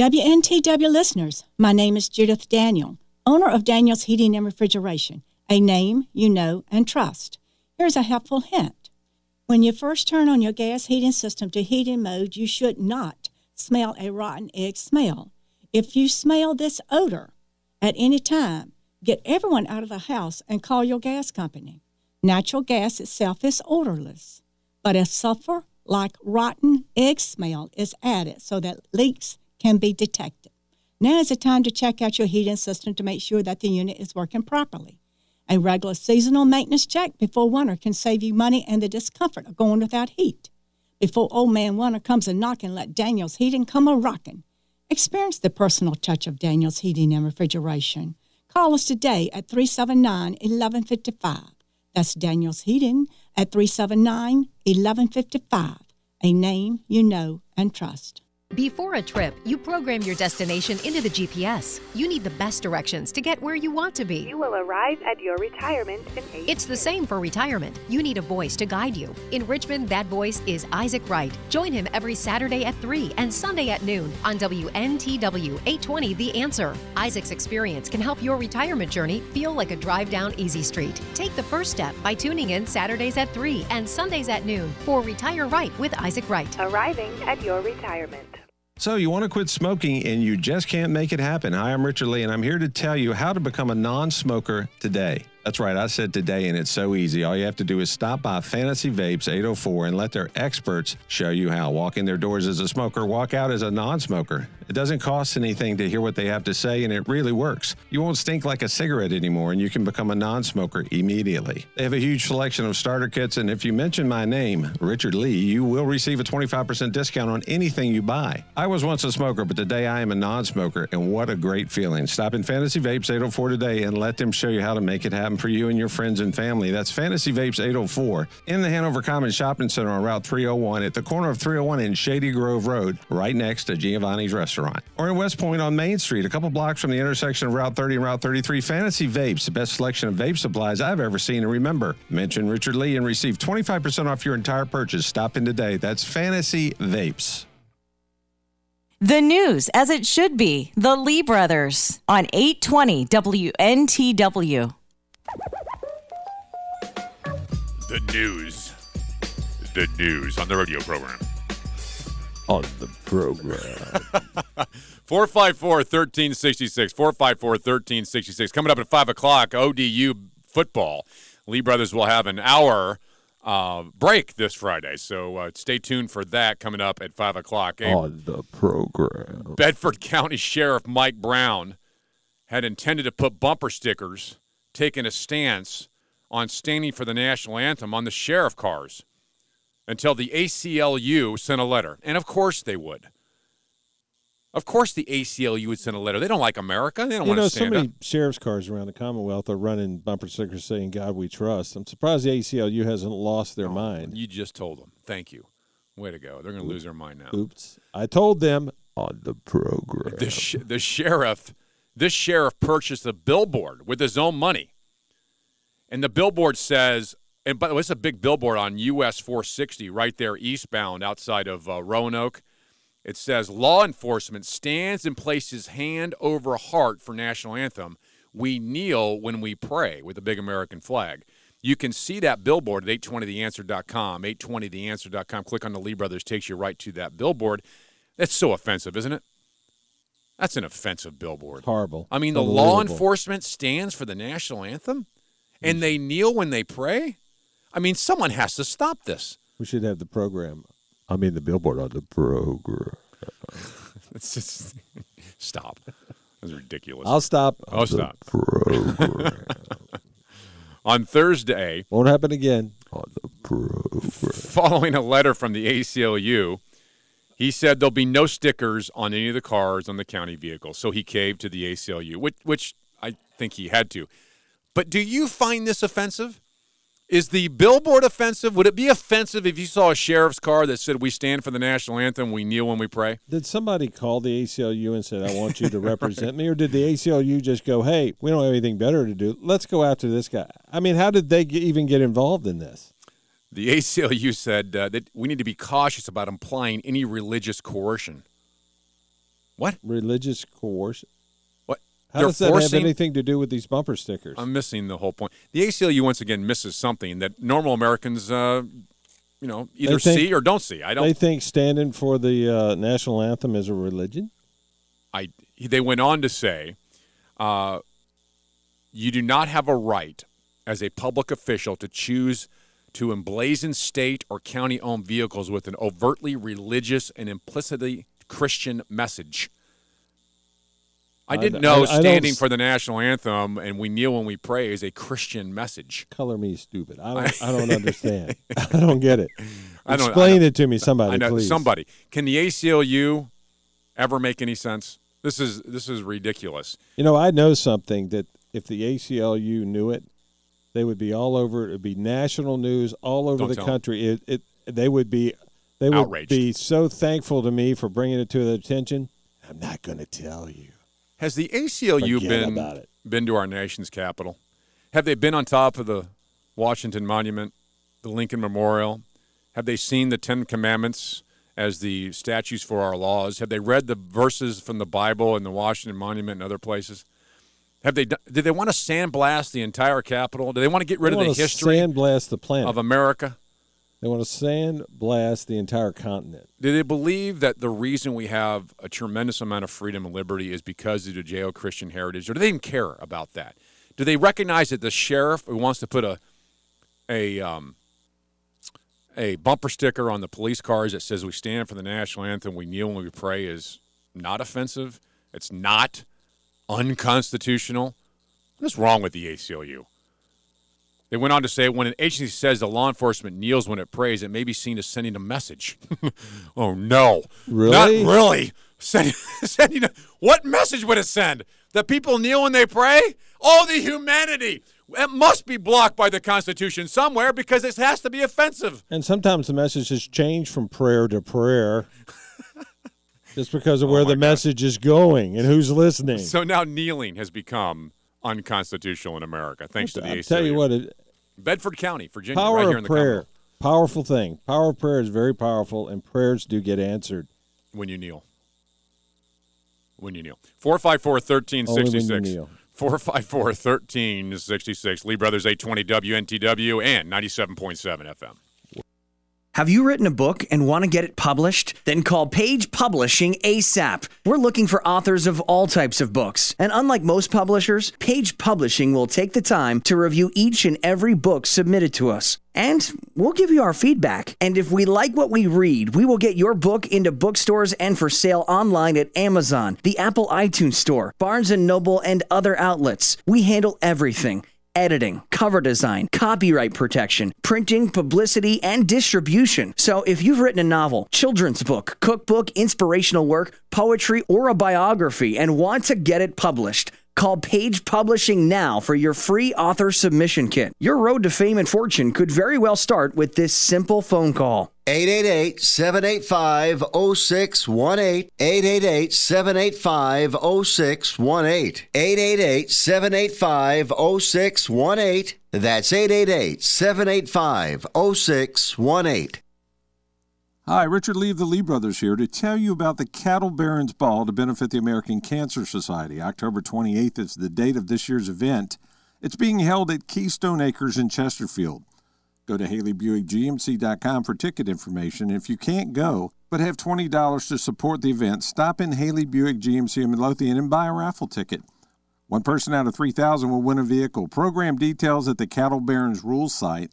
WNTW listeners, my name is Judith Daniel, owner of Daniel's Heating and Refrigeration, a name you know and trust. Here's a helpful hint. When you first turn on your gas heating system to heating mode, you should not smell a rotten egg smell. If you smell this odor at any time, get everyone out of the house and call your gas company. Natural gas itself is odorless, but a sulfur like rotten egg smell is added so that leaks can be detected. Now is the time to check out your heating system to make sure that the unit is working properly. A regular seasonal maintenance check before winter can save you money and the discomfort of going without heat. Before old man winter comes a knocking, let Daniel's Heating come a rocking. Experience the personal touch of Daniel's Heating and Refrigeration. Call us today at 379 1155. That's Daniel's Heating at 379 1155. A name you know and trust. Before a trip, you program your destination into the GPS. You need the best directions to get where you want to be. You will arrive at your retirement in eight. It's the same for retirement. You need a voice to guide you. In Richmond, that voice is Isaac Wright. Join him every Saturday at 3 and Sunday at noon on WNTW 820 The Answer. Isaac's experience can help your retirement journey feel like a drive down easy street. Take the first step by tuning in Saturdays at 3 and Sundays at noon for Retire Right with Isaac Wright. Arriving at your retirement. So, you want to quit smoking and you just can't make it happen. Hi, I'm Richard Lee, and I'm here to tell you how to become a non smoker today. That's right, I said today, and it's so easy. All you have to do is stop by Fantasy Vapes 804 and let their experts show you how. Walk in their doors as a smoker, walk out as a non smoker. It doesn't cost anything to hear what they have to say, and it really works. You won't stink like a cigarette anymore, and you can become a non smoker immediately. They have a huge selection of starter kits, and if you mention my name, Richard Lee, you will receive a 25% discount on anything you buy. I was once a smoker, but today I am a non smoker, and what a great feeling. Stop in Fantasy Vapes 804 today and let them show you how to make it happen for you and your friends and family. That's Fantasy Vapes 804 in the Hanover Commons Shopping Center on Route 301 at the corner of 301 and Shady Grove Road, right next to Giovanni's Restaurant. Or in West Point on Main Street, a couple blocks from the intersection of Route 30 and Route 33. Fantasy Vapes, the best selection of vape supplies I've ever seen. And remember, mention Richard Lee and receive 25% off your entire purchase. Stop in today. That's Fantasy Vapes. The news as it should be. The Lee Brothers on 820 WNTW. The news. The news on the radio program. On the program. 454 1366. 454 1366. Coming up at 5 o'clock, ODU football. Lee Brothers will have an hour uh, break this Friday. So uh, stay tuned for that coming up at 5 o'clock. A On the program. Bedford County Sheriff Mike Brown had intended to put bumper stickers taking a stance on standing for the national anthem on the sheriff cars until the ACLU sent a letter. And of course they would. Of course the ACLU would send a letter. They don't like America. They don't You want know, to so stand many up. sheriff's cars around the Commonwealth are running bumper stickers saying "God We Trust." I'm surprised the ACLU hasn't lost their oh, mind. You just told them. Thank you. Way to go. They're going to lose their mind now. Oops, I told them on the program. The, sh- the sheriff, this sheriff purchased a billboard with his own money. And the billboard says, and by the way, it's a big billboard on US 460 right there eastbound outside of uh, Roanoke. It says, Law enforcement stands and places hand over heart for national anthem. We kneel when we pray with a big American flag. You can see that billboard at 820theanswer.com, 820theanswer.com. Click on the Lee Brothers, takes you right to that billboard. That's so offensive, isn't it? That's an offensive billboard. Horrible. I mean, the law enforcement stands for the national anthem and they kneel when they pray? I mean, someone has to stop this. We should have the program. I mean, the billboard on the program. It's just stop. That's ridiculous. I'll stop. Oh, stop. Program. On Thursday, Won't happen again. On the program. Following a letter from the ACLU, he said there'll be no stickers on any of the cars on the county vehicles. So he caved to the ACLU, which, which I think he had to. But do you find this offensive? Is the billboard offensive? Would it be offensive if you saw a sheriff's car that said, We stand for the national anthem, we kneel when we pray? Did somebody call the ACLU and said, "I want you to represent me," or did the ACLU just go, "Hey, we don't have anything better to do. Let's go after this guy"? I mean, how did they even get involved in this? The ACLU said uh, that we need to be cautious about implying any religious coercion. What? Religious coercion? How does that have anything to do with these bumper stickers? I'm missing the whole point. The ACLU once again misses something that normal Americans, uh, you know, either think- see or don't see. I don't. They think standing for the uh, national anthem is a religion. I. They went on to say, uh, you do not have a right as a public official to choose to emblazon state or county-owned vehicles with an overtly religious and implicitly Christian message. I uh, I didn't know I don't standing for the national anthem and we kneel when we pray is a Christian message. Color me stupid. I don't. I don't understand. I don't get it. I don't- I Explain it to me, somebody, I know please. somebody. Can the ACLU ever make any sense? This is this is ridiculous. You know, I know something that if the ACLU knew it, they would be all over. It would be national news all over Don't the country. It, it they would be They would outraged. be so thankful to me for bringing it to their attention. I'm not going to tell you. Has the ACLU Forget been been to our nation's capital? Have they been on top of the Washington Monument, the Lincoln Memorial? Have they seen the Ten Commandments as the statutes for our laws? Have they read the verses from the Bible and the Washington Monument and other places? Have they? done- Did they want to sandblast the entire Capitol? Do they want to get rid They of the want to history sandblast the planet. of America? They want to sandblast the entire continent. Do they believe that the reason we have a tremendous amount of freedom and liberty is because of the Judeo-Christian heritage, or do they even care about that? Do they recognize that the sheriff who wants to put a a um, a bumper sticker on the police cars that says we stand for the national anthem, we kneel when we pray is not offensive? It's not unconstitutional. What's wrong with the ACLU? They went on to say when an agency says the law enforcement kneels when it prays, it may be seen as sending a message. oh no, Really? Not really. Sending, sending a, what message would it send? That people kneel when they pray? Oh, the humanity! It must be blocked by the Constitution somewhere because it has to be offensive. And sometimes the message has changed from prayer to prayer just because of oh where the message is going and who's listening. So now kneeling has become unconstitutional in America, thanks to the I'll tell you what, it, Bedford County, Virginia, power right here in the prayer, Commonwealth, powerful thing. Power of prayer is very powerful, and prayers do get answered. when you kneel. When you kneel. 454 Only when you 1366. kneel. 454 1366. Lee Brothers 820 WNTW and 97.7 FM. Have you written a book and want to get it published? Then call Page Publishing ASAP. We're looking for authors of all types of books. And unlike most publishers, Page Publishing will take the time to review each and every book submitted to us. And we'll give you our feedback. And if we like what we read, we will get your book into bookstores and for sale online at Amazon, the Apple iTunes Store, Barnes & Noble, and other outlets. We handle everything editing, cover design, copyright protection, printing, publicity, and distribution. So if you've written a novel, children's book, cookbook, inspirational work, poetry, or a biography and want to get it published, Call Page Publishing now for your free author submission kit. Your road to fame and fortune could very well start with this simple phone call. 888 785 0618. 888 785 0618. 888 785 0618. That's 888 785 0618. Hi, Richard Lee of the Lee Brothers here to tell you about the Cattle Barons Ball to benefit the American Cancer Society. October 28th is the date of this year's event. It's being held at Keystone Acres in Chesterfield. Go to HaleyBuickGMC.com for ticket information. If you can't go, but have $20 to support the event, stop in Haley Buick GMC in Midlothian and buy a raffle ticket. One person out of 3,000 will win a vehicle. Program details at the Cattle Barons Rules site.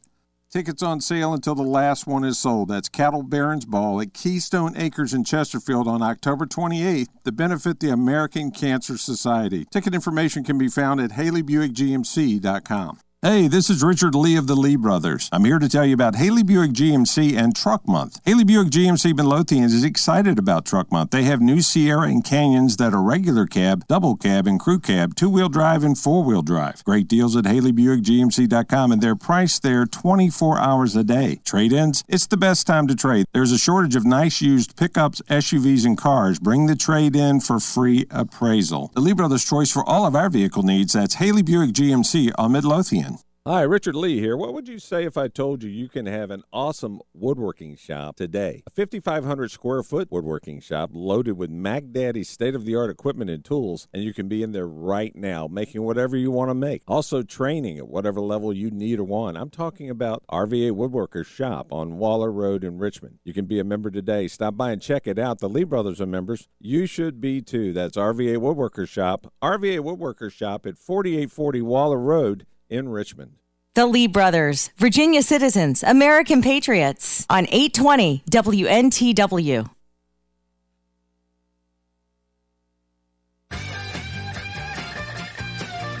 Tickets on sale until the last one is sold. That's Cattle Barons Ball at Keystone Acres in Chesterfield on October 28th to benefit the American Cancer Society. Ticket information can be found at HaleyBuickGMC.com. Hey, this is Richard Lee of the Lee Brothers. I'm here to tell you about Haley Buick GMC and Truck Month. Haley Buick GMC Midlothian is excited about Truck Month. They have new Sierra and Canyons that are regular cab, double cab, and crew cab, two wheel drive, and four wheel drive. Great deals at HaleyBuickGMC.com, and they're priced there 24 hours a day. Trade ins, it's the best time to trade. There's a shortage of nice used pickups, SUVs, and cars. Bring the trade in for free appraisal. The Lee Brothers' choice for all of our vehicle needs. That's Haley Buick GMC on Midlothian. Hi, Richard Lee here. What would you say if I told you you can have an awesome woodworking shop today? A 5,500 square foot woodworking shop loaded with Mac Daddy's state of the art equipment and tools, and you can be in there right now making whatever you want to make. Also, training at whatever level you need or want. I'm talking about RVA Woodworkers Shop on Waller Road in Richmond. You can be a member today. Stop by and check it out. The Lee Brothers are members. You should be too. That's RVA Woodworkers Shop. RVA Woodworkers Shop at 4840 Waller Road in Richmond. The Lee Brothers, Virginia citizens, American patriots on 820 WNTW.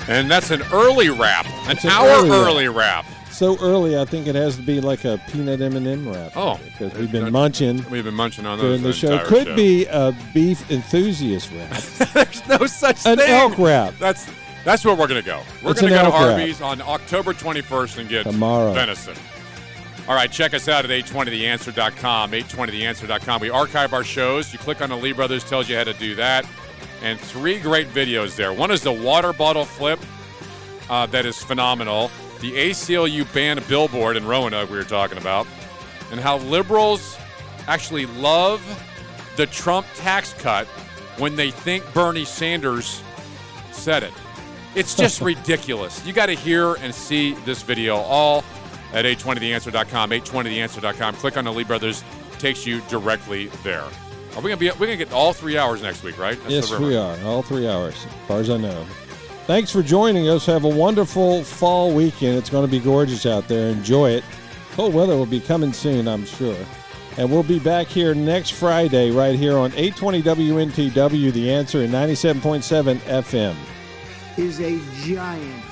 And that's an early wrap, an an hour early early, wrap. wrap. So early, I think it has to be like a peanut M&M wrap. Oh, because we've been munching We've been munching on those during the show. entire Could show. be a beef enthusiast wrap. There's no such An thing. An elk wrap. That's that's where we're gonna go. We're gonna go to. Arby's on October 21st and get Tomorrow. venison. All right, check us out at 820theanswer.com, 820theanswer.com. We archive our shows. You click on the Lee Brothers, tells you how to do that. And three great videos there. One is the water bottle flip, uh, that is phenomenal. The ACLU banned billboard in Roanoke we were talking about, and how liberals actually love the Trump tax cut when they think Bernie Sanders said it. It's just ridiculous. You got to hear and see this video all at 820theanswer.com, 820theanswer.com. Click on the Lee Brothers, takes you directly there. Are we gonna be? We're gonna get all three hours next week, right? That's yes, we are. All three hours, as far as I know. Thanks for joining us. Have a wonderful fall weekend. It's going to be gorgeous out there. Enjoy it. Cold weather will be coming soon, I'm sure. And we'll be back here next Friday, right here on 820 WNTW, The Answer, and 97.7 FM. Is a giant,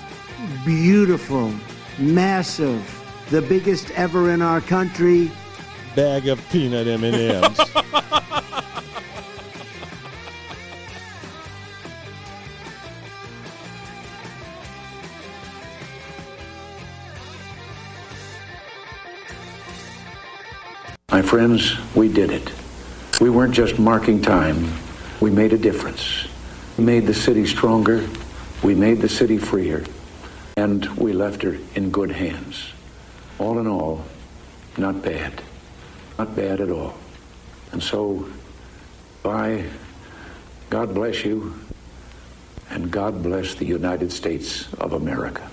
beautiful, massive, the biggest ever in our country. Bag of peanut M&Ms. My friends, we did it. We weren't just marking time, we made a difference. We made the city stronger, we made the city freer, and we left her in good hands. All in all, not bad. Not bad at all. And so, bye. God bless you, and God bless the United States of America.